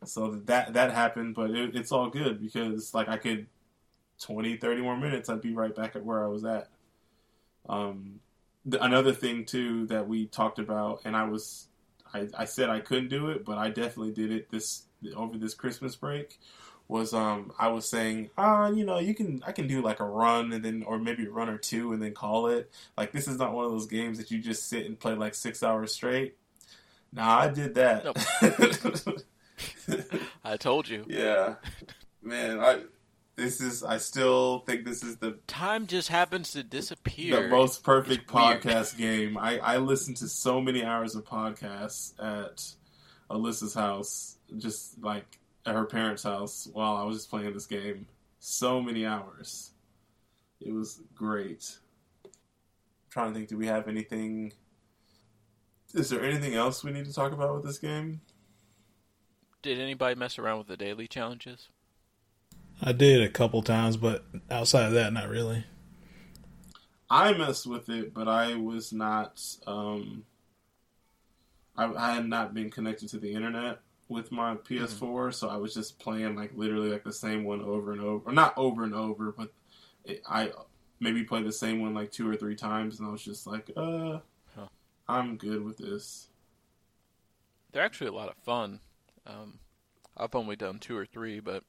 so that that happened, but it, it's all good because like I could 20, 30 more minutes, I'd be right back at where I was at. Um, the, another thing too that we talked about, and I was, I, I said I couldn't do it, but I definitely did it this over this Christmas break. Was um I was saying ah you know you can I can do like a run and then or maybe a run or two and then call it like this is not one of those games that you just sit and play like six hours straight. Nah, I did that. I told you. yeah, man. I this is I still think this is the Time just happens to disappear. the most perfect podcast game. I, I listened to so many hours of podcasts at Alyssa's house, just like at her parents' house while I was just playing this game. So many hours. It was great. I'm trying to think, do we have anything? Is there anything else we need to talk about with this game? Did anybody mess around with the daily challenges? I did a couple times, but outside of that, not really. I messed with it, but I was not. Um, I, I had not been connected to the internet with my PS4, so I was just playing like literally like the same one over and over, or not over and over, but it, I maybe played the same one like two or three times, and I was just like, uh, Huh. I'm good with this. They're actually a lot of fun. Um, I've only done two or three, but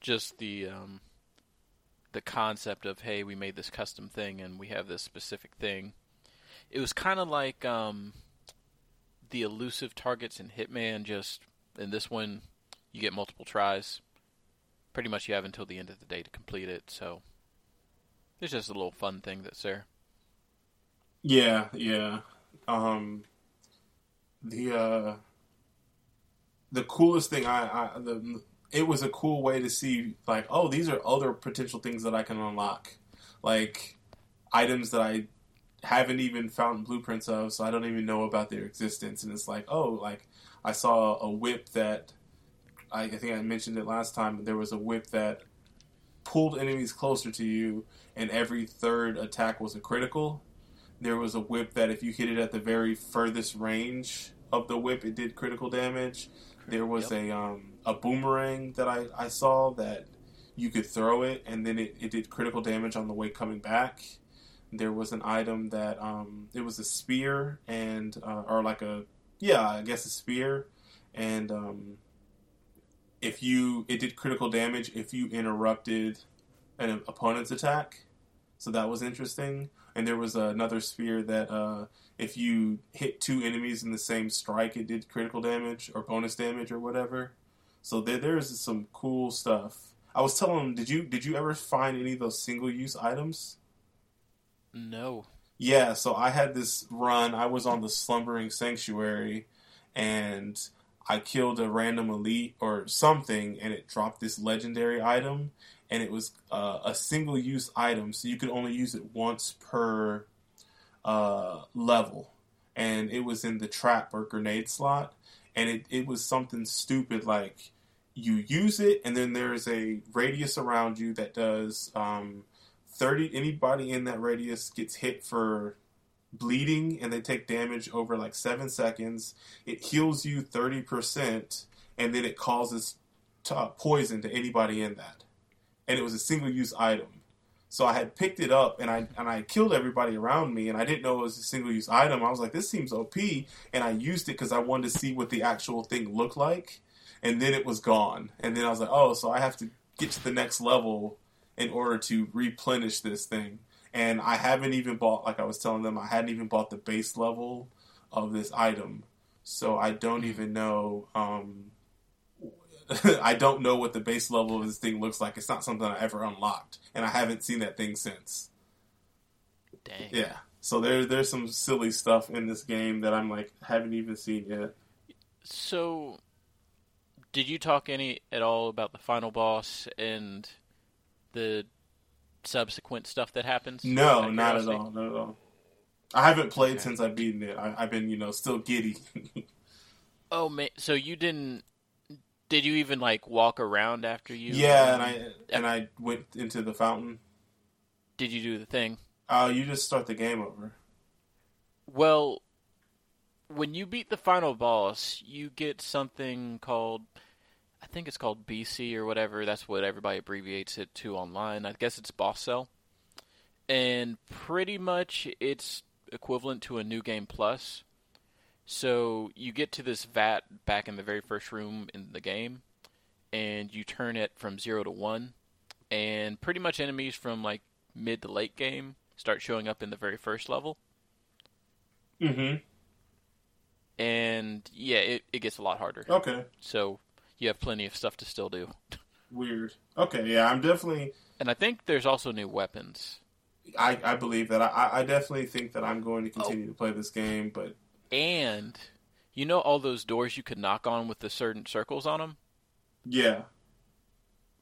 just the um, the concept of hey, we made this custom thing and we have this specific thing. It was kind of like um, the elusive targets in Hitman. Just in this one, you get multiple tries. Pretty much, you have until the end of the day to complete it. So it's just a little fun thing that's there. Yeah, yeah. Um, the uh, the coolest thing I, I the it was a cool way to see like oh these are other potential things that I can unlock, like items that I haven't even found blueprints of, so I don't even know about their existence. And it's like oh like I saw a whip that I, I think I mentioned it last time. There was a whip that pulled enemies closer to you, and every third attack was a critical. There was a whip that if you hit it at the very furthest range of the whip, it did critical damage. There was Yep. a um, a boomerang that I, I saw that you could throw it and then it, it did critical damage on the way coming back. There was an item that um, it was a spear and uh, or like a yeah I guess a spear and um, if you it did critical damage if you interrupted an opponent's attack. So that was interesting. And there was another spear that uh, if you hit two enemies in the same strike, it did critical damage or bonus damage or whatever. So there, there's some cool stuff. I was telling him, did you did you ever find any of those single use items? No. Yeah, so I had this run. I was on the Slumbering Sanctuary, and I killed a random elite or something, and it dropped this legendary item, and it was uh, a single use item, so you could only use it once per uh, level, and it was in the trap or grenade slot, and it, it was something stupid like you use it, and then there's a radius around you that does. Um, 30 anybody in that radius gets hit for bleeding and they take damage over like 7 seconds. It heals you 30% and then it causes t- uh, poison to anybody in that. And it was a single use item so i had picked it up and i and i killed everybody around me and i didn't know it was a single use item i was like this seems op and i used it because i wanted to see what the actual thing looked like and then it was gone and then i was like oh so i have to get to the next level in order to replenish this thing. And I haven't even bought, like I was telling them, I hadn't even bought the base level of this item. So I don't even know. Um, I don't know what the base level of this thing looks like. It's not something I ever unlocked, and I haven't seen that thing since. Dang. Yeah. So there, there's some silly stuff in this game that I'm like haven't even seen yet. So, did you talk any at all about the final boss and the subsequent stuff that happens? No, not at all. Not at all. I haven't played Okay. since I've beaten it. I, I've been, you know, still giddy. Oh man, so you didn't? Did you even like walk around after you? yeah, and um, I and I went into the fountain. Did you do the thing? Oh, you just start the game over. Well, when you beat the final boss, you get something called I think it's called BC or whatever. That's what everybody abbreviates it to online. I guess it's boss cell. And pretty much it's equivalent to a new game plus. So you get to this vat back in the very first room in the game and you turn it from 0 to 1 and pretty much enemies from like mid to late game start showing up in the very first level. Mm-hmm. and yeah, it, it gets a lot harder. Okay. So you have plenty of stuff to still do. Weird. Okay, yeah, I'm definitely. And I think there's also new weapons. I, I believe that. I, I definitely think that I'm going to continue to play this game, but And you know all those doors you could knock on with the certain circles on them? yeah.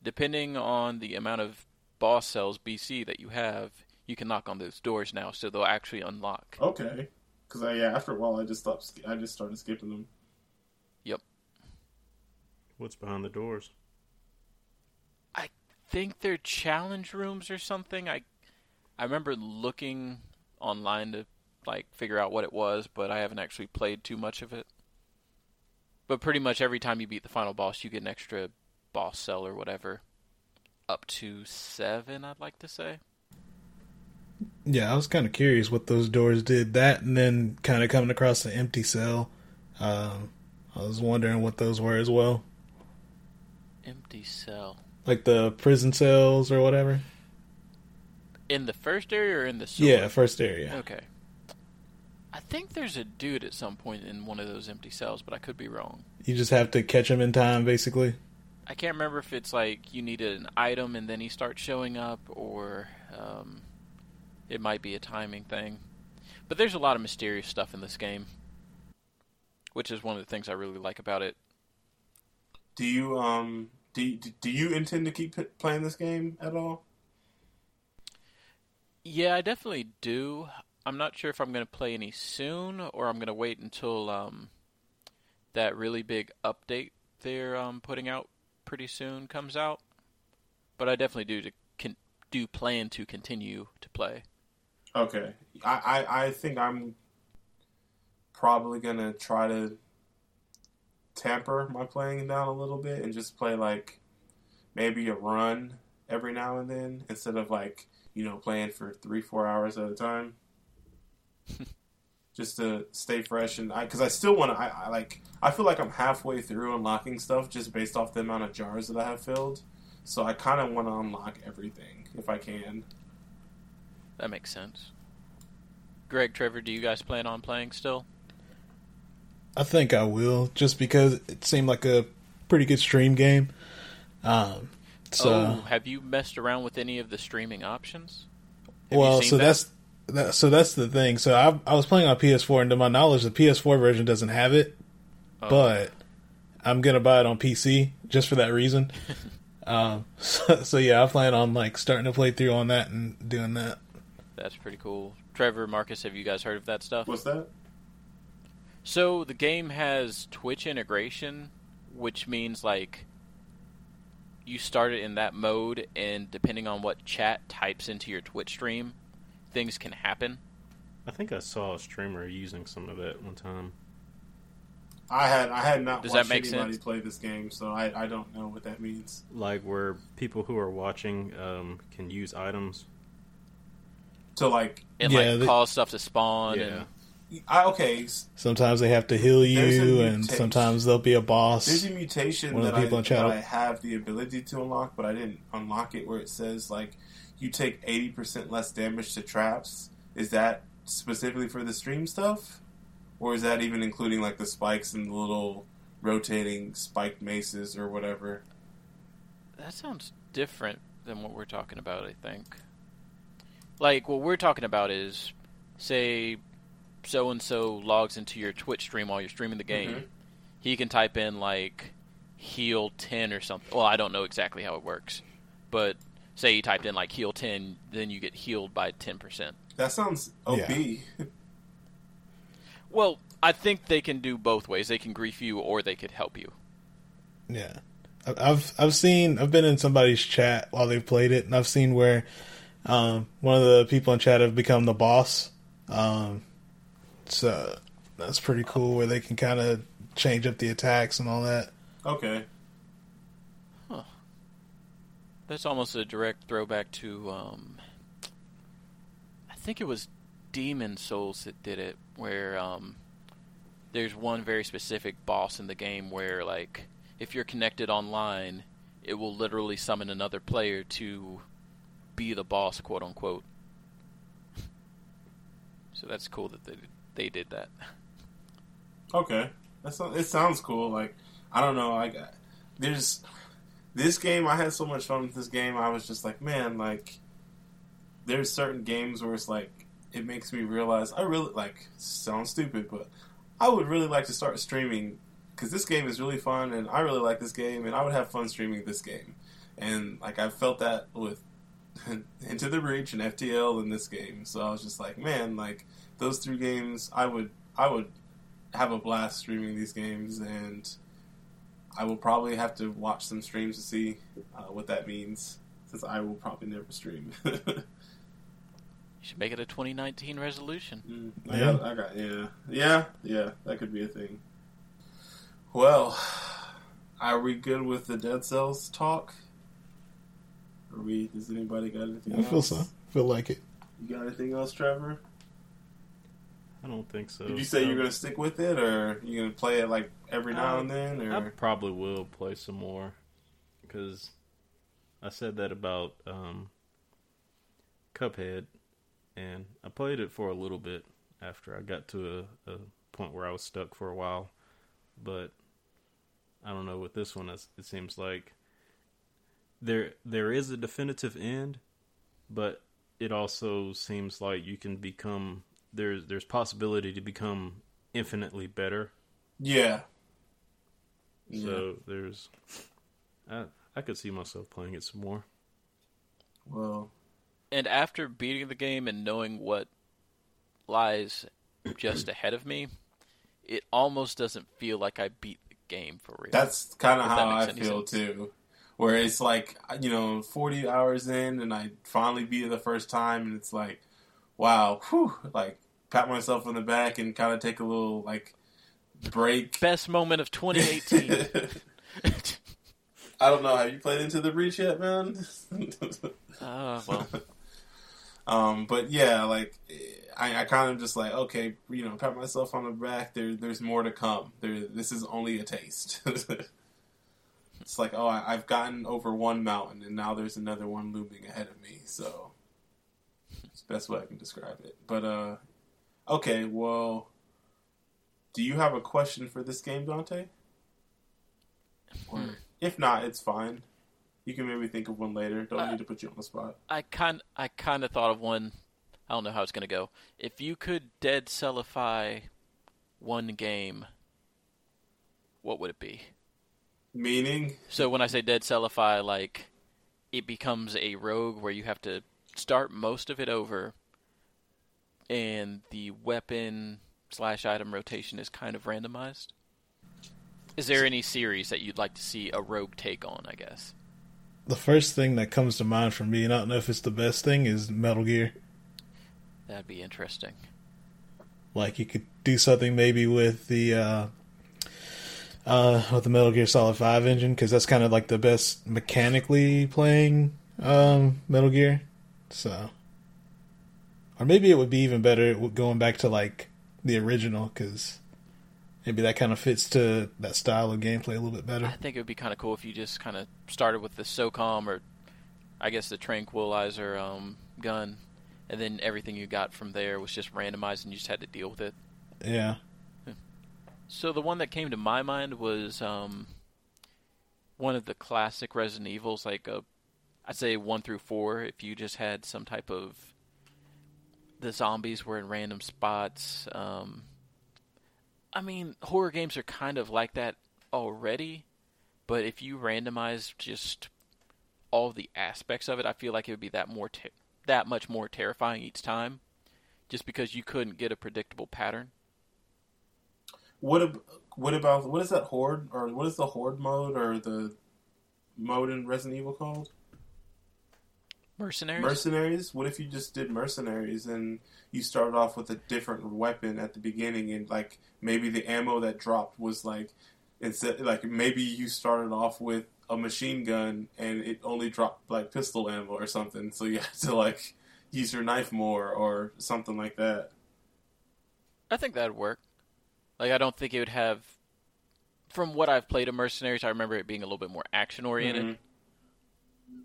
Depending on the amount of boss cells BC that you have, you can knock on those doors now, so they'll actually unlock. Okay. Because I yeah, after a while, I just stopped. I just started skipping them. Yep. What's behind the doors? I think they're challenge rooms or something. I I remember looking online to like figure out what it was, but I haven't actually played too much of it. But pretty much every time you beat the final boss, you get an extra boss cell or whatever. Up to seven, I'd like to say. Yeah, I was kind of curious what those doors did. That and then kind of coming across the empty cell. Um, I was wondering what those were as well, Empty cell. like the prison cells or whatever. In the first area or in the sewer? Yeah, first area. Okay. I think there's a dude at some point in one of those empty cells, but I could be wrong. You just have to catch him in time, basically. I can't remember if it's like you needed an item and then he starts showing up, or um, it might be a timing thing. But there's a lot of mysterious stuff in this game, which is one of the things I really like about it. Do you um do you, do you intend to keep playing this game at all? Yeah, I definitely do. I'm not sure if I'm going to play any soon or I'm going to wait until um, that really big update they're um, putting out pretty soon comes out. But I definitely do to do plan to continue to play. Okay, I I, I think I'm probably gonna try to tamper my playing down a little bit and just play like maybe a run every now and then instead of like you know playing for three four hours at a time just to stay fresh and i because i still want to I, I like i feel like i'm halfway through unlocking stuff just based off the amount of jars that i have filled so i kind of want to unlock everything if i can That makes sense. Greg, Trevor, do you guys plan on playing still? I think I will, just because it seemed like a pretty good stream game. Um, so oh, have you messed around with any of the streaming options? Have you well, seen so that? that's that, so that's the thing. So I I was playing on PS4, and to my knowledge, the PS4 version doesn't have it, Oh. but I'm gonna buy it on PC just for that reason. um, so, so yeah, I plan on like starting to play through on that and doing that. that's pretty cool. Trevor, Marcus, have you guys heard of that stuff? what's that So the game has Twitch integration, which means like you start it in that mode, and depending on what chat types into your Twitch stream, things can happen. I think I saw a streamer using some of it one time. I had I had not Does that watched make anybody sense? play this game, so I, I don't know what that means. Like where people who are watching um, can use items. So like, And Yeah, like they- cause stuff to spawn Yeah. and I, okay, Sometimes they have to heal you, and sometimes there'll be a boss. there's a mutation One of that, the I, people in that chat- I have the ability to unlock, but I didn't unlock it. Where it says like you take eighty percent less damage to traps. Is that specifically for the stream stuff, or is that even including like the spikes and the little rotating spiked maces or whatever? that sounds different than what we're talking about. I think. Like what we're talking about is, say, so and so logs into your Twitch stream while you're streaming the game. Mhm. he can type in like heal 10 or something. Well, I don't know exactly how it works, but say you typed in like heal 10, then you get healed by 10%. That sounds OP. Well, I think they can do both ways. They can grief you or they could help you. Yeah, I- I've I've seen I've been in somebody's chat while they've played it, and I've seen where um, one of the people in chat have become the boss. Um, so that's pretty cool, where they can kind of change up the attacks and all that. Okay. That's almost a direct throwback to um I think it was Demon's Souls that did it where um there's one very specific boss in the game where like if you're connected online, it will literally summon another player to be the boss, quote unquote. So that's cool that they they did that. Okay, that's it. Sounds cool. Like I don't know. I got there's this game. I had so much fun with this game. I was just like, man, like there's certain games where it's like it makes me realize I really like sounds stupid, but I would really like to start streaming because this game is really fun and I really like this game and I would have fun streaming this game. And like I felt that with Into the Breach and FTL in this game. So I was just like, man, like those three games, I would I would have a blast streaming these games, and I will probably have to watch some streams to see uh, what that means, since I will probably never stream. You should make it a 2019 resolution. Mm, I Yeah. got, I got, yeah, yeah, yeah. That could be a thing. Well, are we good with the Dead Cells talk? Are we? Does anybody got anything I else? feel so. I feel like it. You got anything else, Trevor? I don't think so. Did you say you're gonna stick with it, or you're gonna play it like every now Um, and then, I probably will play some more because I said that about um, Cuphead, and I played it for a little bit after I got to a, a point where I was stuck for a while. But I don't know with this one. It seems like there there is a definitive end, but it also seems like you can become there's there's possibility to become infinitely better yeah. Yeah. so there's, I I could see myself playing it some more. Well, And after beating the game and knowing what lies just ahead of me, it almost doesn't feel like I beat the game for real. that's kind of how I feel sense. too. Where it's like you know, 40 hours in, and I finally beat it the first time, and it's like, wow, whew, like pat myself on the back and kind of take a little like break. Best moment of 2018. I don't know. Have you played Into the Breach yet, man? uh, well, Um, but yeah, like I, I kind of just like okay, you know, pat myself on the back. There, there's more to come. There, this is only a taste. it's like oh, I, I've gotten over one mountain, and now there's another one looming ahead of me. So best way I can describe it. But uh, okay, well, do you have a question for this game, Dante? Or Hmm. if not, it's fine. You can maybe think of one later. Don't need to put you on the spot. I kind I kind of thought of one. I don't know how it's gonna go. If you could dead cellify one game, what would it be? Meaning, So when I say dead cellify, like it becomes a rogue where you have to start most of it over, and the weapon slash item rotation is kind of randomized. Is there any series that you'd like to see a rogue take on? I guess. The first thing that comes to mind for me, and I don't know if it's the best thing, is Metal Gear. That'd be interesting. Like you could do something maybe with the uh, uh, with the Metal Gear Solid Five engine because that's kind of like the best mechanically playing um, Metal Gear. So, or maybe it would be even better going back to like the original because maybe that kind of fits to that style of gameplay a little bit better. I think it would be kind of cool if you just kind of started with the SOCOM or, I guess, the Tranquilizer um, gun, and then everything you got from there was just randomized and you just had to deal with it. Yeah, So the one that came to my mind was um, one of the classic Resident Evils, like a, I'd say one through four. If you just had some type of, the zombies were in random spots. Um, I mean, horror games are kind of like that already, but if you randomize just all the aspects of it, I feel like it would be that more ter- that much more terrifying each time, just because you couldn't get a predictable pattern. what ab- what about what is that horde or what is the horde mode or the mode in Resident Evil called? Mercenaries. Mercenaries. What if you just did mercenaries and you started off with a different weapon at the beginning and like maybe the ammo that dropped was like instead like maybe you started off with a machine gun and it only dropped like pistol ammo or something, so you had to like use your knife more or something like that. I think that'd work. Like, I don't think it would have. From what I've played of Mercenaries, I remember it being a little bit more action oriented. Mhm.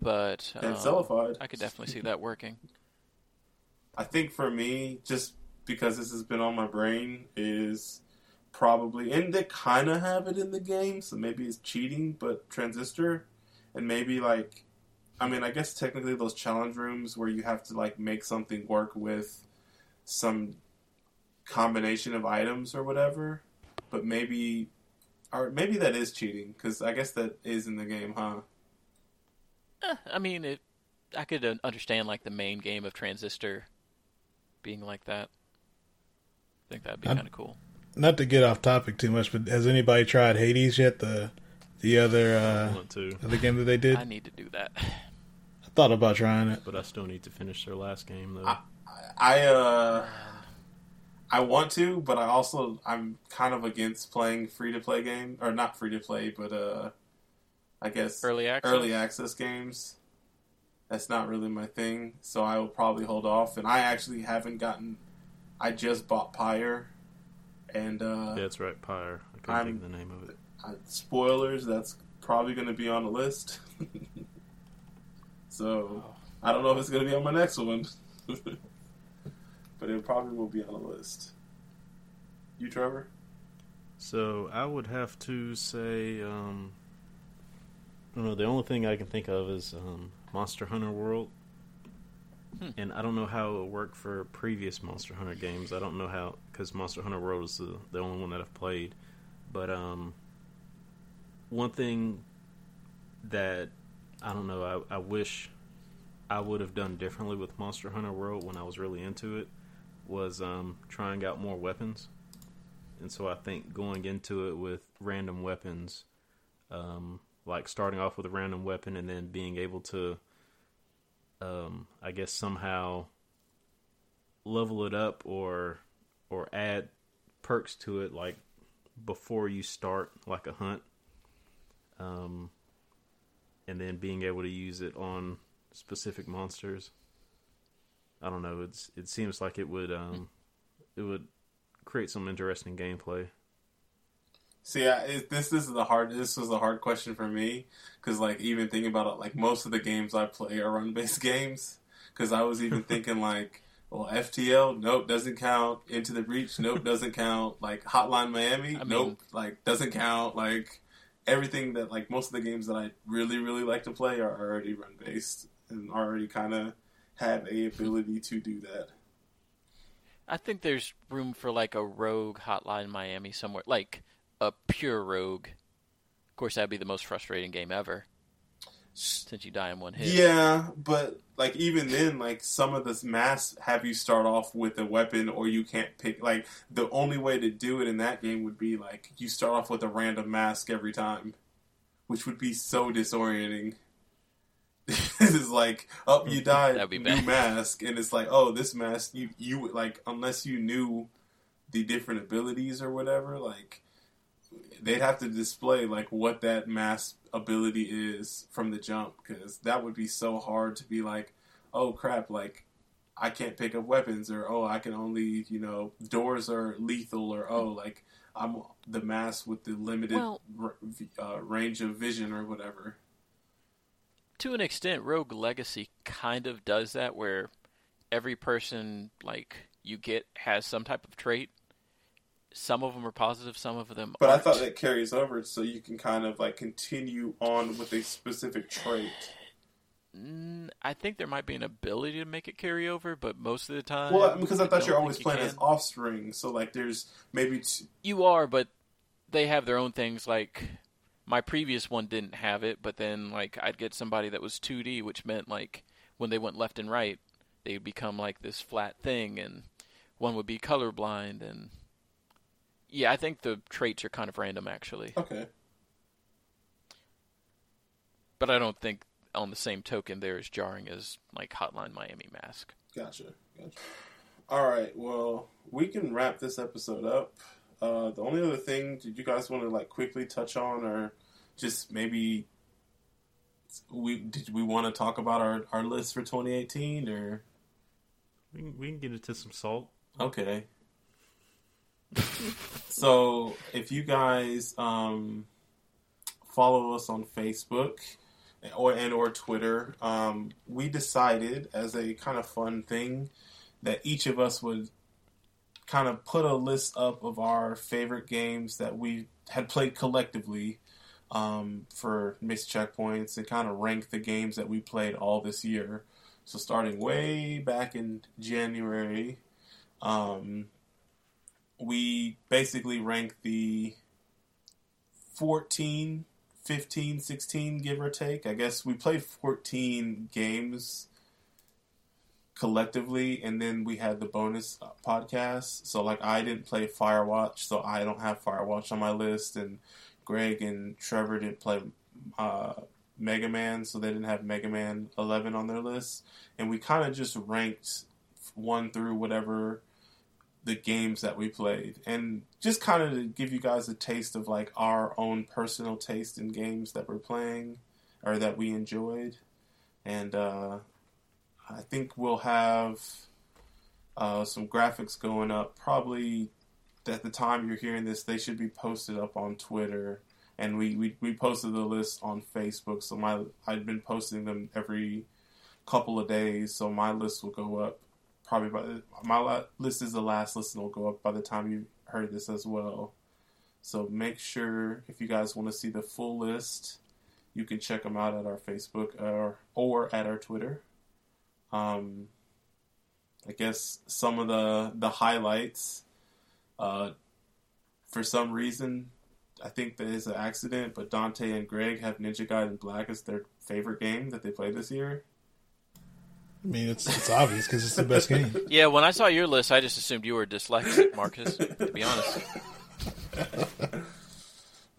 But And um, Cellified. I could definitely see that working. I think for me, just because this has been on my brain, is probably, and they kind of have it in the game, so maybe it's cheating, but Transistor, and maybe like, I mean, I guess technically those challenge rooms where you have to like make something work with some combination of items or whatever, but maybe, or maybe that is cheating because I guess that is in the game, huh? Eh, I mean, it. I could uh, understand like the main game of Transistor being like that. I think that'd be kind of cool. not to get off topic too much, but has anybody tried Hades yet? The the other uh, want other game that they did. I I need to do that. I thought about trying it. but I still need to finish their last game though. I- I uh I want to, but I also I'm kind of against playing free to play game or not free to play, but uh I guess Early access. early access games. That's not really my thing, so I will probably hold off. And I actually haven't gotten. I just bought Pyre, and uh, Yeah, that's right, Pyre. I can't I'm- think of the name of it. uh, spoilers. That's probably going to be on the list. so I don't know if it's going to be on my next one, but it probably will be on the list. You, Trevor? So I would have to say, um, I don't know. The only thing I can think of is um, Monster Hunter World, Hmm. and I don't know how it would work for previous Monster Hunter games. I don't know how because Monster Hunter World is the the only one that I've played. But um, one thing that I don't know, I, I wish I would have done differently with Monster Hunter World when I was really into it was um, trying out more weapons and so I think going into it with random weapons, um, like starting off with a random weapon and then being able to, um, I guess somehow level it up or or add perks to it, like before you start like a hunt, um, and then being able to use it on specific monsters. I don't know. It's it seems like it would um, it would create some interesting gameplay. See, I, it, this this is the hard. This was a hard question for me because, like, even thinking about it, like most of the games I play are run based games. Because I was even thinking like, well, FTL, nope, doesn't count. Into the Breach, nope, doesn't count. Like Hotline Miami, I mean- nope, like doesn't count. Like everything that like most of the games that I really really like to play are already run based and already kind of have a ability to do that. I think there's room for like a rogue Hotline Miami somewhere, like a pure rogue. Of course, that'd be the most frustrating game ever, since you die in one hit. Yeah, but like even then, like some of the masks have you start off with a weapon, or you can't pick. Like the only way to do it in that game would be like you start off with a random mask every time, which would be so disorienting. this is like, oh, you died, That'd be new bad. mask, and it's like, oh, this mask, you you like unless you knew the different abilities or whatever, like they'd have to display like what that mask ability is from the jump because that would be so hard to be like oh crap like i can't pick up weapons or oh i can only you know doors are lethal or oh like i'm the mask with the limited Well- r- v- uh, range of vision or whatever To an extent, Rogue Legacy kind of does that, where every person like you get has some type of trait. Some of them are positive, some of them. but i aren't. thought that carries over so you can kind of like continue on with a specific trait I think there might be an ability to make it carry over, but most of the time, well because i thought you're always you playing as offspring so like there's maybe t- You are, but they have their own things. Like my previous one didn't have it, but then like I'd get somebody that was 2D, which meant like when they went left and right, they'd become like this flat thing, and one would be colorblind, and yeah, I think the traits are kind of random actually, okay but I don't think on the same token they're as jarring as like Hotline Miami Mask. Gotcha. Gotcha. All right. Well, we can wrap this episode up. Uh, the only other thing, did you guys want to like quickly touch on, or just maybe we did we want to talk about our our list for 2018, or We can, we can get into some salt. okay. So if you guys um, follow us on Facebook or and or Twitter, um, we decided as a kind of fun thing that each of us would kind of put a list up of our favorite games that we had played collectively um, for missed checkpoints and kind of rank the games that we played all this year. So starting way back in January, um, we basically ranked the 14, 15, 16, give or take. I guess we played 14 games collectively, and then we had the bonus podcast. So, like, I didn't play Firewatch, so I don't have Firewatch on my list, and Greg and Trevor didn't play uh, Mega Man, so they didn't have Mega Man 11 on their list. And we kind of just ranked one through whatever the games that we played and just kind of to give you guys a taste of like our own personal taste in games that we're playing or that we enjoyed and uh, i think we'll have uh, some graphics going up. Probably at the time you're hearing this, they should be posted up on Twitter. And we, we, we posted the list on Facebook, so my I've been posting them every couple of days, so my list will go up probably by the, my list is the last list and will go up by the time you heard this as well. So make sure if you guys want to see the full list, you can check them out at our Facebook or or at our Twitter. Um, I guess some of the the highlights. Uh, for some reason, I think there is an accident, but Dante and Greg have Ninja Gaiden Black as their favorite game that they played this year. I mean, it's it's obvious because it's the best game. Yeah, when I saw your list, I just assumed you were dyslexic, Marcus. to be honest.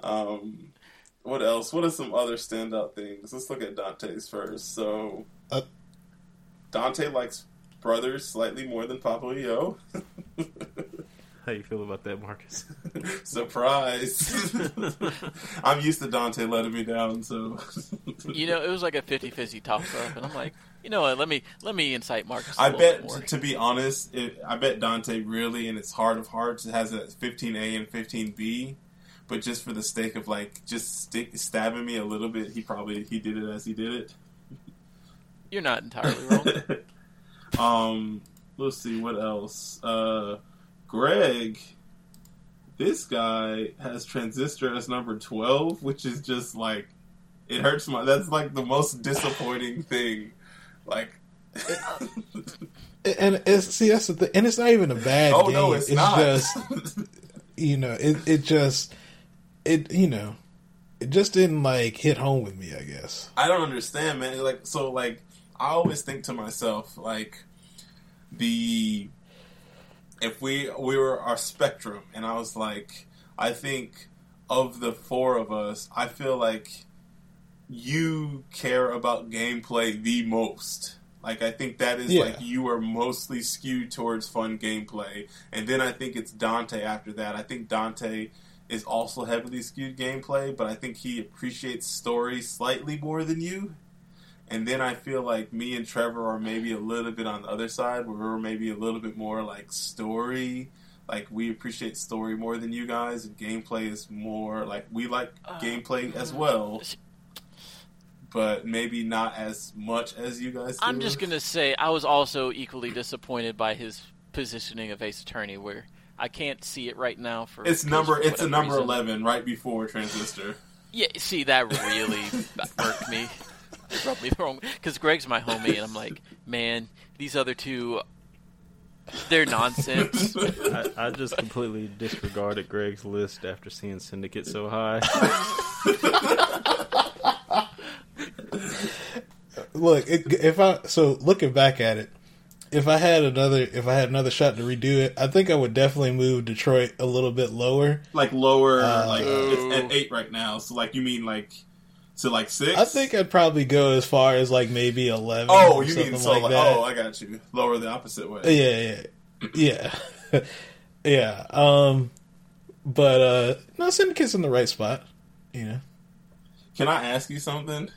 Um, what else? What are some other standout things? Let's look at Dante's first. So, Uh, Dante likes brothers slightly more than Papa Yo. How you feel about that, Marcus? Surprise! I'm used to Dante letting me down, so You know, it was like a 50-50 toss-up, and I'm like, you know what? Let me let me incite Marcus. I I bet, to be honest, it, I bet Dante really, in its heart of hearts, has a 15A and 15B. But just for the sake of like just stick, stabbing me a little bit, he probably he did it as he did it. You're not entirely wrong. um, let's see what else. Uh, Greg, this guy has Transistor as number twelve, which is just like it hurts my. That's like the most disappointing thing. Like, And it's see that's the thing, and it's not even a bad oh game. no, it's, not. just you know, it it just it you know, it just didn't like hit home with me. I guess. I don't understand, man. Like, so, like, I always think to myself, like, the if we we were our spectrum, and I was like, I think of the four of us, I feel like you care about gameplay the most. Like, I think that is Yeah. like you are mostly skewed towards fun gameplay, and then I think it's Dante after that. I think Dante is also heavily skewed gameplay, but I think he appreciates story slightly more than you. And then I feel like me and Trevor are maybe a little bit on the other side, where we're maybe a little bit more like story. Like we appreciate story more than you guys, and gameplay is more like we like uh, gameplay as mm-hmm. well, but maybe not as much as you guys. Do. I'm just gonna say I was also equally disappointed by his positioning of Ace Attorney, where I can't see it right now. For It's number. It's a number reason. eleven, right before Transistor. Yeah, see that really irked me. It rubbed me the wrong because Greg's my homie, and I'm like, man, these other two, they're nonsense. I, I just completely disregarded Greg's list after seeing Syndicate so high. Look, it, if I so looking back at it, if I had another if I had another shot to redo it, I think I would definitely move Detroit a little bit lower. like lower, Uh, like it's at eight right now. So like you mean like to like six? I think I'd probably go as far as like maybe eleven. Oh, or you something mean so? like Like, that. oh, I got you. Lower the opposite way. Yeah, yeah, yeah, yeah. Um, but uh, no, Syndicate's in the right spot. You know, Can I ask you something?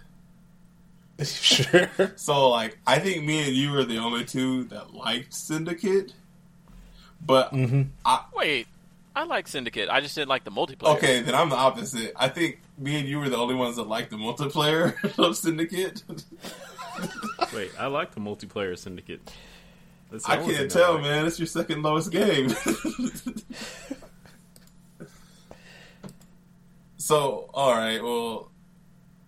sure. So like, I think me and you are the only two that liked Syndicate, but mm-hmm. I, Wait, I like Syndicate. I just didn't like the multiplayer. okay, then I'm the opposite. I think me and you were the only ones that liked the multiplayer of Syndicate. Wait, I like the multiplayer Syndicate. That's I can't thing tell, like. man. It's your second lowest game. so, all right, well,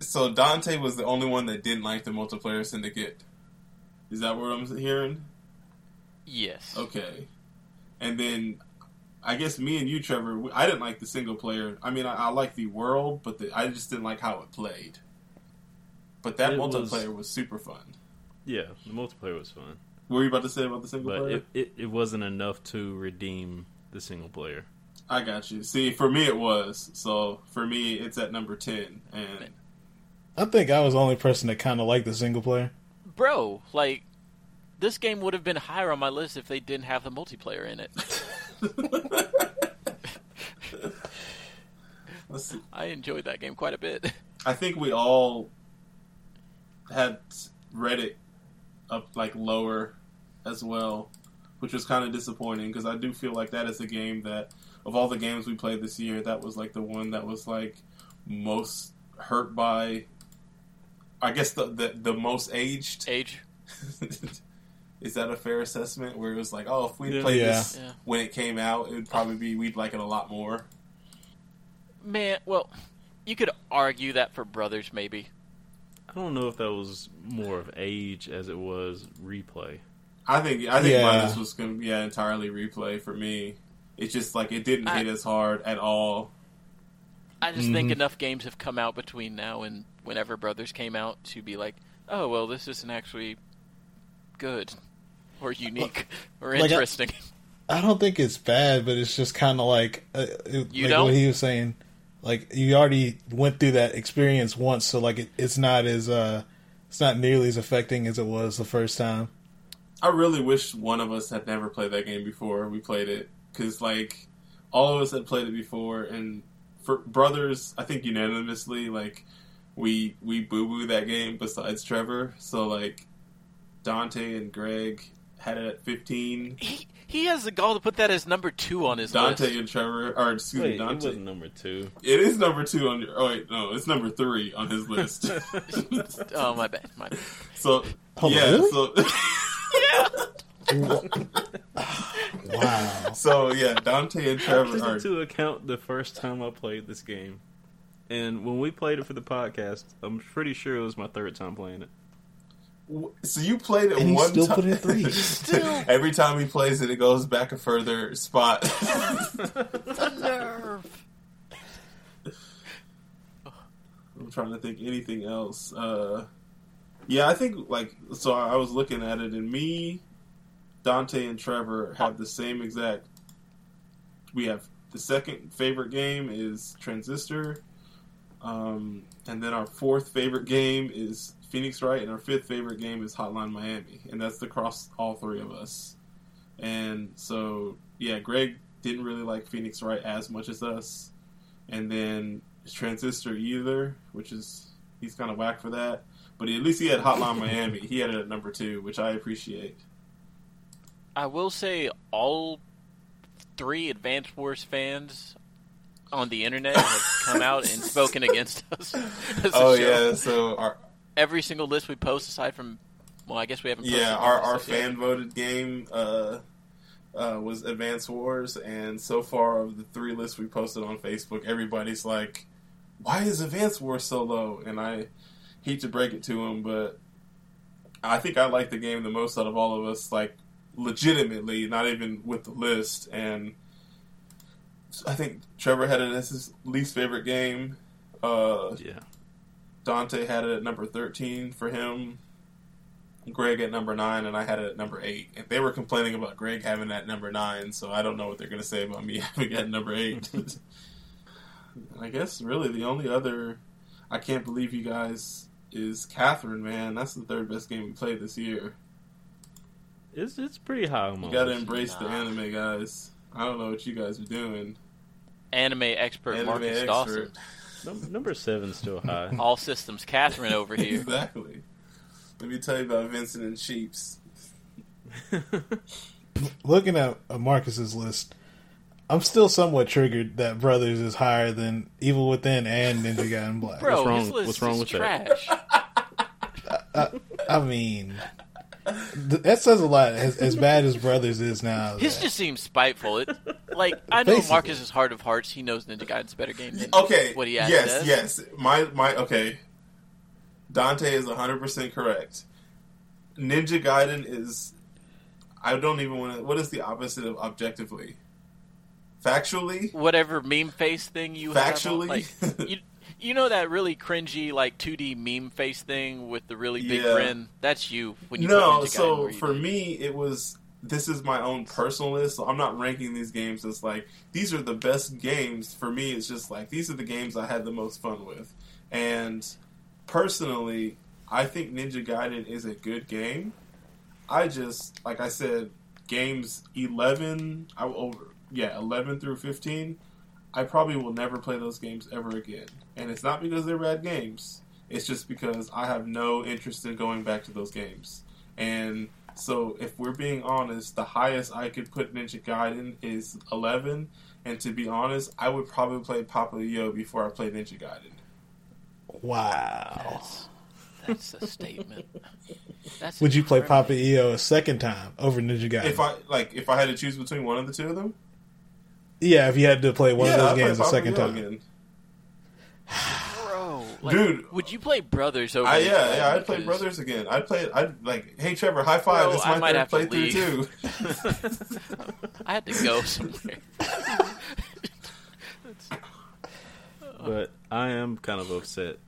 so Dante was the only one that didn't like the multiplayer syndicate. Is that what I'm hearing? Yes. Okay, and then I guess me and you, Trevor, I didn't like the single player. I mean, I, I like the world, but the, I just didn't like how it played. But that It was- multiplayer was super fun. Yeah, the multiplayer was fun, What were you about to say about the single but player? it, it, it wasn't enough to redeem the single player. I got you. See, for me it was. So for me, it's at number ten, and I think I was the only person that kind of liked the single player. Bro, like, this game would have been higher on my list if they didn't have the multiplayer in it. I enjoyed that game quite a bit. I think we all had Reddit up like lower as well. which was kind of disappointing because I do feel like that is a game that of all the games we played this year, that was like the one that was like most hurt by. I guess the the, the most aged. Age. is that a fair assessment? Where it was like, oh, if we Yeah. played Yeah. this Yeah. when it came out, it would probably be we'd like it a lot more. Man, well, you could argue that for Brothers, maybe. I don't know if that was more of age as it was replay. I think I think Yeah. Minus was going to be yeah, entirely replay for me. It's just like it didn't I- hit as hard at all. I just think Mhm. enough games have come out between now and whenever Brothers came out to be like, oh well, this isn't actually good or unique or like I- interesting. I don't think it's bad, but it's just kind of like uh, it, You like don't? what he was saying. Like you already went through that experience once, so like it, it's not as uh, it's not nearly as affecting as it was the first time. I really wish one of us had never played that game before we played it because like all of us had played it before, and for brothers, I think unanimously like we we boo boo that game. Besides Trevor, so like Dante and Greg had it at fifteen. he he has the gall to put that as number two on his Dante list. and Trevor, or excuse Wait, me, it Dante. wasn't number two. It is number two on your. Oh wait, no, it's number three on his list. Oh my bad, my bad. so Oh, yeah, really? so Wow. so yeah, Dante and Trevor are. To account the first time I played this game, and when we played it for the podcast, I'm pretty sure it was my third time playing it. So you played it And one still time. put in three. Still. Every time he plays it, it goes back a further spot. The nerve. I'm trying to think anything else. Uh, yeah, I think like so. I was looking at it, and me, Dante, and Trevor have the same exact. We have the second favorite game is Transistor, um, and then our fourth favorite game is Phoenix Wright, and our fifth favorite game is Hotline Miami, and that's across all three of us. And so, yeah, Greg didn't really like Phoenix Wright as much as us, and then Transistor either, which is he's kind of whack for that. But at least he had Hotline Miami. He had it at number two, which I appreciate. I will say all three Advance Wars fans on the internet have come out and spoken against us. Oh yeah, so our Every single list we post, aside from, well, I guess we haven't. Yeah our our lists yet. fan voted game uh, uh, was Advance Wars, and so far of the three lists we posted on Facebook, everybody's like, "Why is Advance Wars so low?" And I hate to break it to them, but I think I like the game the most out of all of us. Like legitimately, not even with the list, and I think Trevor had it as his least favorite game. Uh, Yeah, Dante had it at number 13 for him. Greg at number 9, and I had it at number 8. And they were complaining about Greg having that number 9, so I don't know what they're going to say about me having it at number 8. and I guess really the only other I can't believe you guys is Catherine, man. That's the third best game we played this year. it's it's pretty high on my You gotta list. embrace the anime, guys. I don't know what you guys are doing. Anime expert Anime Marcus expert. Dawson. Num- number seven's still high. All systems Catherine over here. exactly. Let me tell you about Vincent and Sheeps. Looking at uh, Marcus's list, I'm still somewhat triggered that Brothers is higher than Evil Within and Ninja Gaiden Black. Bro, What's wrong- his list what's wrong is with that? trash. I mean, that says a lot. As, as bad as Brothers is now, His that- just seems spiteful. It, like I know Basically. is heart of hearts. He knows Ninja Gaiden's a better game than Okay. what he has. yes, says. yes. My my okay. Dante is hundred percent correct. Ninja Gaiden is. I don't even want to. What is the opposite of objectively? Factually, Whatever meme face thing you have. factually. on- Like, you, you know that really cringy like 2D meme face thing with the really big Yeah. grin. That's you when you no, put Ninja Gaiden so for me, it was. This is my own personal list, so I'm not ranking these games as like these are the best games. For me, it's just like these are the games I had the most fun with, and personally, I think Ninja Gaiden is a good game. I just, like I said, games 11, I over, yeah, 11 through 15, I probably will never play those games ever again. And it's not because they're bad games. It's just because I have no interest in going back to those games. And So if we're being honest, the highest I could put Ninja Gaiden is 11. And to be honest, I would probably play Papa Yo before I play Ninja Gaiden. Wow. That's, that's a statement. That's Would you play. Papa EO a second time over Ninja Gaiden? If I like, if I had to choose between one of the two of them, yeah, if you had to play one yeah, of I'd those games a second Yo time. again. Bro, like, Dude. would you play Brothers over? I, yeah, yeah, I'd play Brothers again. I'd play. I'd like, hey Trevor, high five. Bro, it's I my might third have to playthrough leave. too. I had to go somewhere. But I am kind of upset.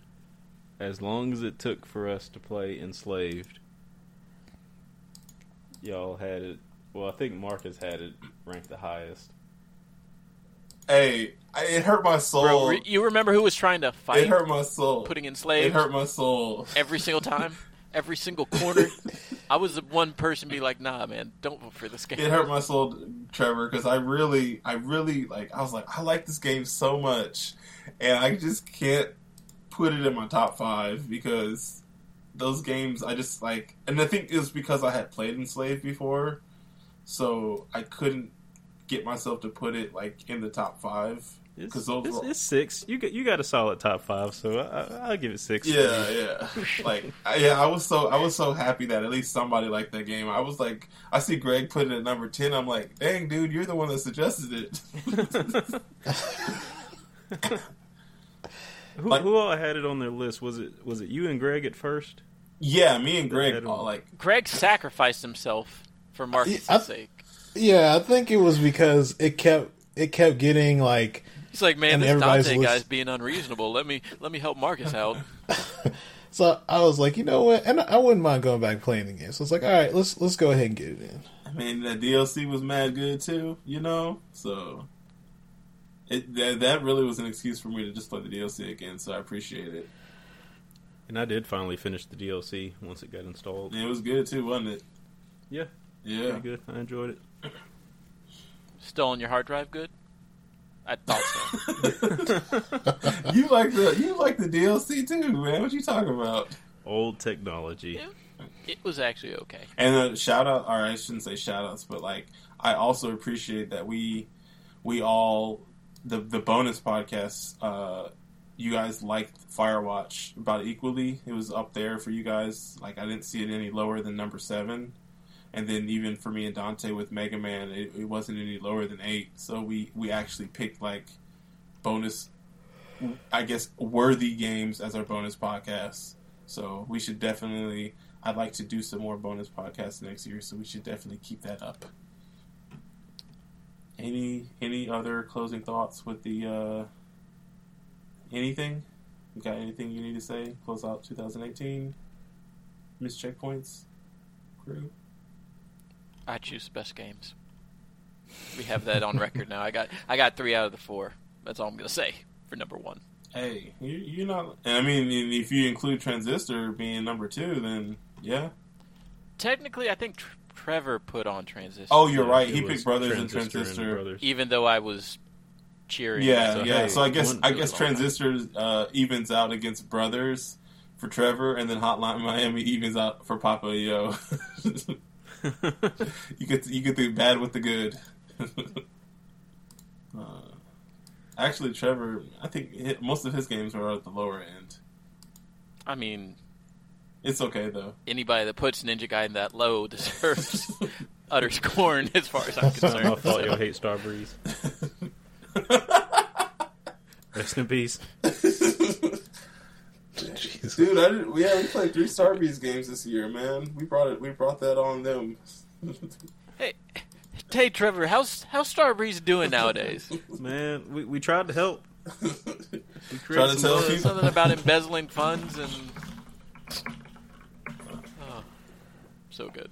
As long as it took for us to play Enslaved, y'all had it. Well, I think Marcus had it ranked the highest. hey, I, it hurt my soul. Bro, re- you remember who was trying to fight it hurt my soul. putting Enslaved? it hurt my soul. every single time, every single corner? I was the one person be like, "Nah, man, don't vote for this game." It hurt my soul, Trevor, because I really, I really like. I was like, I like this game so much, and I just can't put it in my top five because those games I just like. And I think it was because I had played Enslaved before, so I couldn't get myself to put it like in the top five. It's, 'Cause those it's, were- it's six. You got you got a solid top five, so I, I, I'll give it six. Yeah, yeah. Like, I- yeah, I was so I was so happy that at least somebody liked that game. I was like, I see Greg put it at number ten. I'm like, dang, dude, you're the one that suggested it. Who, Like- who all had it on their list? Was it was it you and Greg at first? yeah, me and Greg, all like, Greg sacrificed himself for Marcus' I- sake. Yeah, I think it was because it kept it kept getting like He's like, "Man, And this everybody's Dante list- guy's being unreasonable. Let me let me help Marcus out." so I was like, you know what? And I wouldn't mind going back and playing the game. So it's like, all right, let's let's go ahead and get it in. I mean, the DLC was mad good too, you know. So it that, that really was an excuse for me to just play the DLC again. So I appreciate it. And I did finally finish the DLC once it got installed. And it was good too, wasn't it? Yeah, Yeah. pretty good. I enjoyed it. Still on your hard drive? Good. I thought so. you like the you like the DLC too, man. What you talking about? Old technology. it was actually okay. And uh, shout out, or I shouldn't say shout outs, but like I also appreciate that we we all the the bonus podcasts. Uh, you guys liked Firewatch about equally. It was up there for you guys. Like I didn't see it any lower than number seven. And then even for me and Dante with Mega Man, it, it wasn't any lower than eight. So we we actually picked like bonus, I guess worthy games as our bonus podcasts. So we should definitely. I'd like to do some more bonus podcasts next year, so we should definitely keep that up. Any any other closing thoughts with the uh, anything? You got anything you need to say? Close out 2018. Miss checkpoints, crew. I choose the best games. We have that on record now. I got I got three out of the four. That's all I'm gonna say for number one. Hey, you, you're not. and I mean, if you include Transistor being number two, then yeah. Technically, I think Tr- Trevor put on Transistor. Oh, you're right. It He picked Brothers and Transistor Transistor. Brothers. Even though I was cheering. Yeah, so, yeah. hey, so I guess one- I guess Transistor uh, evens out against Brothers for Trevor, and then Hotline Miami evens out for Papa Yo. you get you get the bad with the good. uh, actually, Trevor, I think hi- most of his games are at the lower end. I mean, It's okay though. anybody that puts Ninja Gaiden that low deserves utter scorn, as far as I'm It's not my concerned. fault you'll hate Starbreeze. Rest in peace. Jesus. Dude, I did, yeah, we played three Starbreeze games this year, man. We brought it. We brought that on them. Hey, hey, Trevor, how's how's Starbreeze doing nowadays? Man, we, we tried to help. We Trying created to tell buzz. people- Something about embezzling funds and. Oh, so good.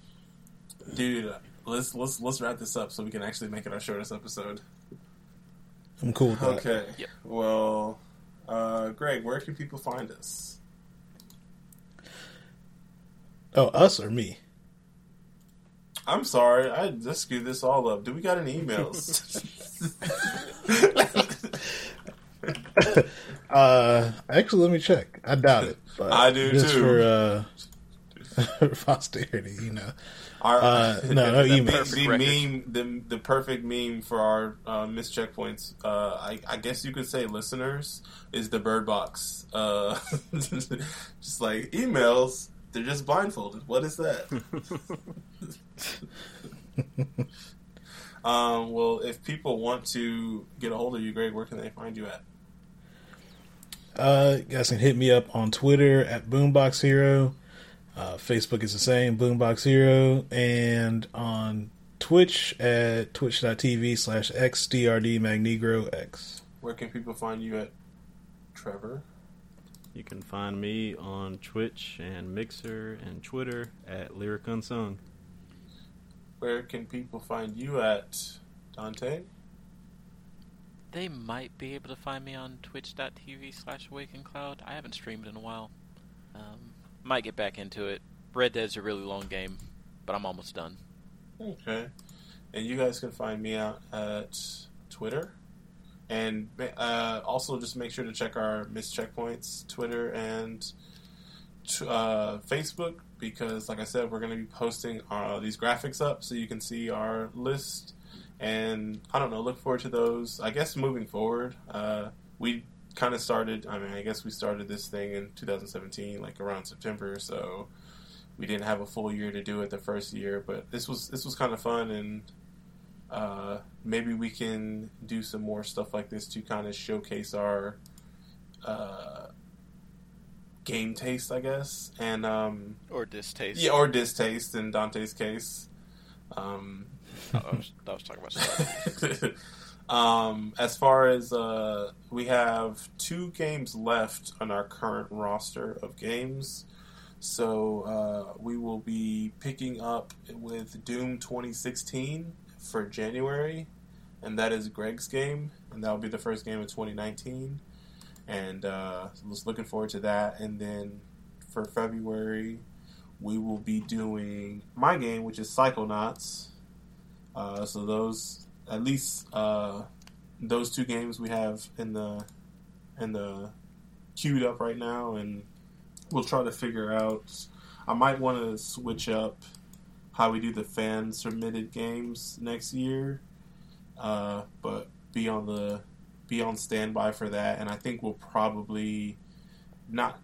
Dude, let's let's let's wrap this up so we can actually make it our shortest episode. I'm cool with that. Okay. Yep. Well, uh, Greg, where can people find us? Oh, us or me? I'm sorry, I just screwed this all up. Do we got any emails? Uh, actually, let me check. I doubt it. But I do just too. for uh, for posterity, you know. Our, Uh, no, no the, email. the Perfect meme, the the perfect meme for our uh, missed checkpoints. Uh, I, I guess you could say listeners is the bird box. Uh, just like emails, they're just blindfolded. What is that? um, well, if people want to get a hold of you, Greg, where can they find you at? Uh, you guys can hit me up on Twitter at Boombox Hero. Uh, Facebook is the same, Boombox Hero, and on Twitch at twitch.tv slash xdrdmagnegro.x. Where can people find you at, Trevor? You can find me on Twitch and Mixer and Twitter at Lyric Unsung. Where can people find you at, Dante? They might be able to find me on twitch.tv slash awakencloud. I haven't streamed in a while. Um, might get back into it. Red Dead's a really long game, but I'm almost done. Okay. And you guys can find me out at Twitter. And uh, also just make sure to check our missed checkpoints Twitter and uh, Facebook because, like I said, we're going to be posting uh, these graphics up so you can see our list. And I don't know, look forward to those. I guess moving forward, uh, we kind of started. I mean, I guess we started this thing in 2017, like around September. So we didn't have a full year to do it the first year, but this was this was kind of fun, and uh, maybe we can do some more stuff like this to kind of showcase our uh, game taste, I guess, and um, Or distaste. yeah, or distaste in Dante's case. Um, I was, I was talking about stuff. Um, as far as uh, we have two games left on our current roster of games, so uh, we will be picking up with Doom 2016 for January, and that is Greg's game, and that will be the first game of 2019. And uh, just looking forward to that. And then for February, we will be doing my game, which is Psychonauts. Uh, so those, at least uh, those two games we have in the in the queued up right now, and we'll try to figure out. I might want to switch up how we do the fan submitted games next year, uh, but be on the be on standby for that. And I think we'll probably not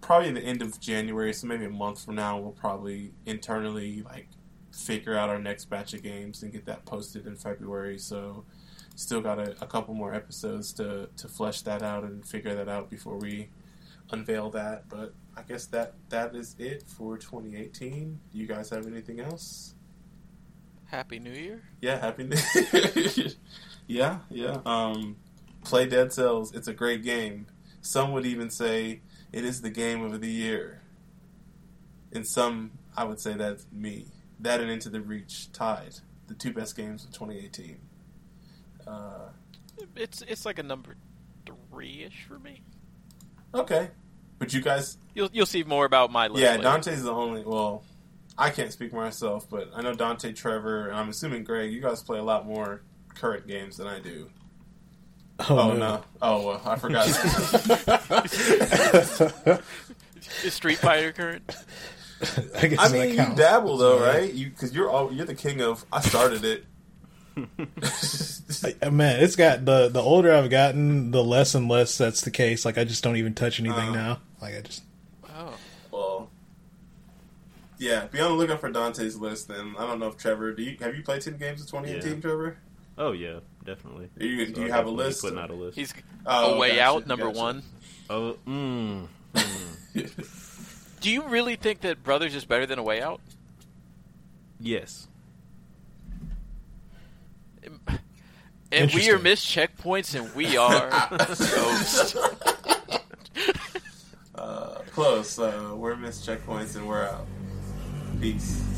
probably the end of January, so maybe a month from now, we'll probably internally like figure out our next batch of games and get that posted in February. So still got a, a couple more episodes to to flesh that out and figure that out before we unveil that. But I guess that that is it for 2018. Do you guys have anything else? Happy New Year. Yeah, happy New Year. Yeah, yeah. Um, play Dead Cells. It's a great game. Some would even say it is the game of the year. In some, I would say that's me. That and Into the Breach tied the two best games of 2018. Uh, It's it's like a number three ish for me. okay, but you guys, You'll you'll see more about my list. yeah, later. Dante's the only. Well, I can't speak for myself, but I know Dante, Trevor, and I'm assuming Greg. You guys play a lot more current games than I do. Oh, no. Oh well, I forgot. Is Street Fighter current? I guess I mean, you dabble though, right? You because you're all you're the king of. I started it. Like, man, it's got the the older I've gotten, the less and less that's the case. Like I just don't even touch anything Uh. now. Like I just Oh, well, yeah. Be on the lookout for Dante's list. Then I don't know if Trevor. Do you have you played ten games of 2018, Yeah. Trevor? Oh yeah, definitely. Do you, So do you I'll have a definitely be list? Putting out a list. he's Oh, a way gotcha, out number gotcha. one. oh, mm, mm. Do you really think that Brothers is better than a way out? yes. And we are missed checkpoints, and we are ghost. uh, close. Uh, we're missed checkpoints and we're out. Peace.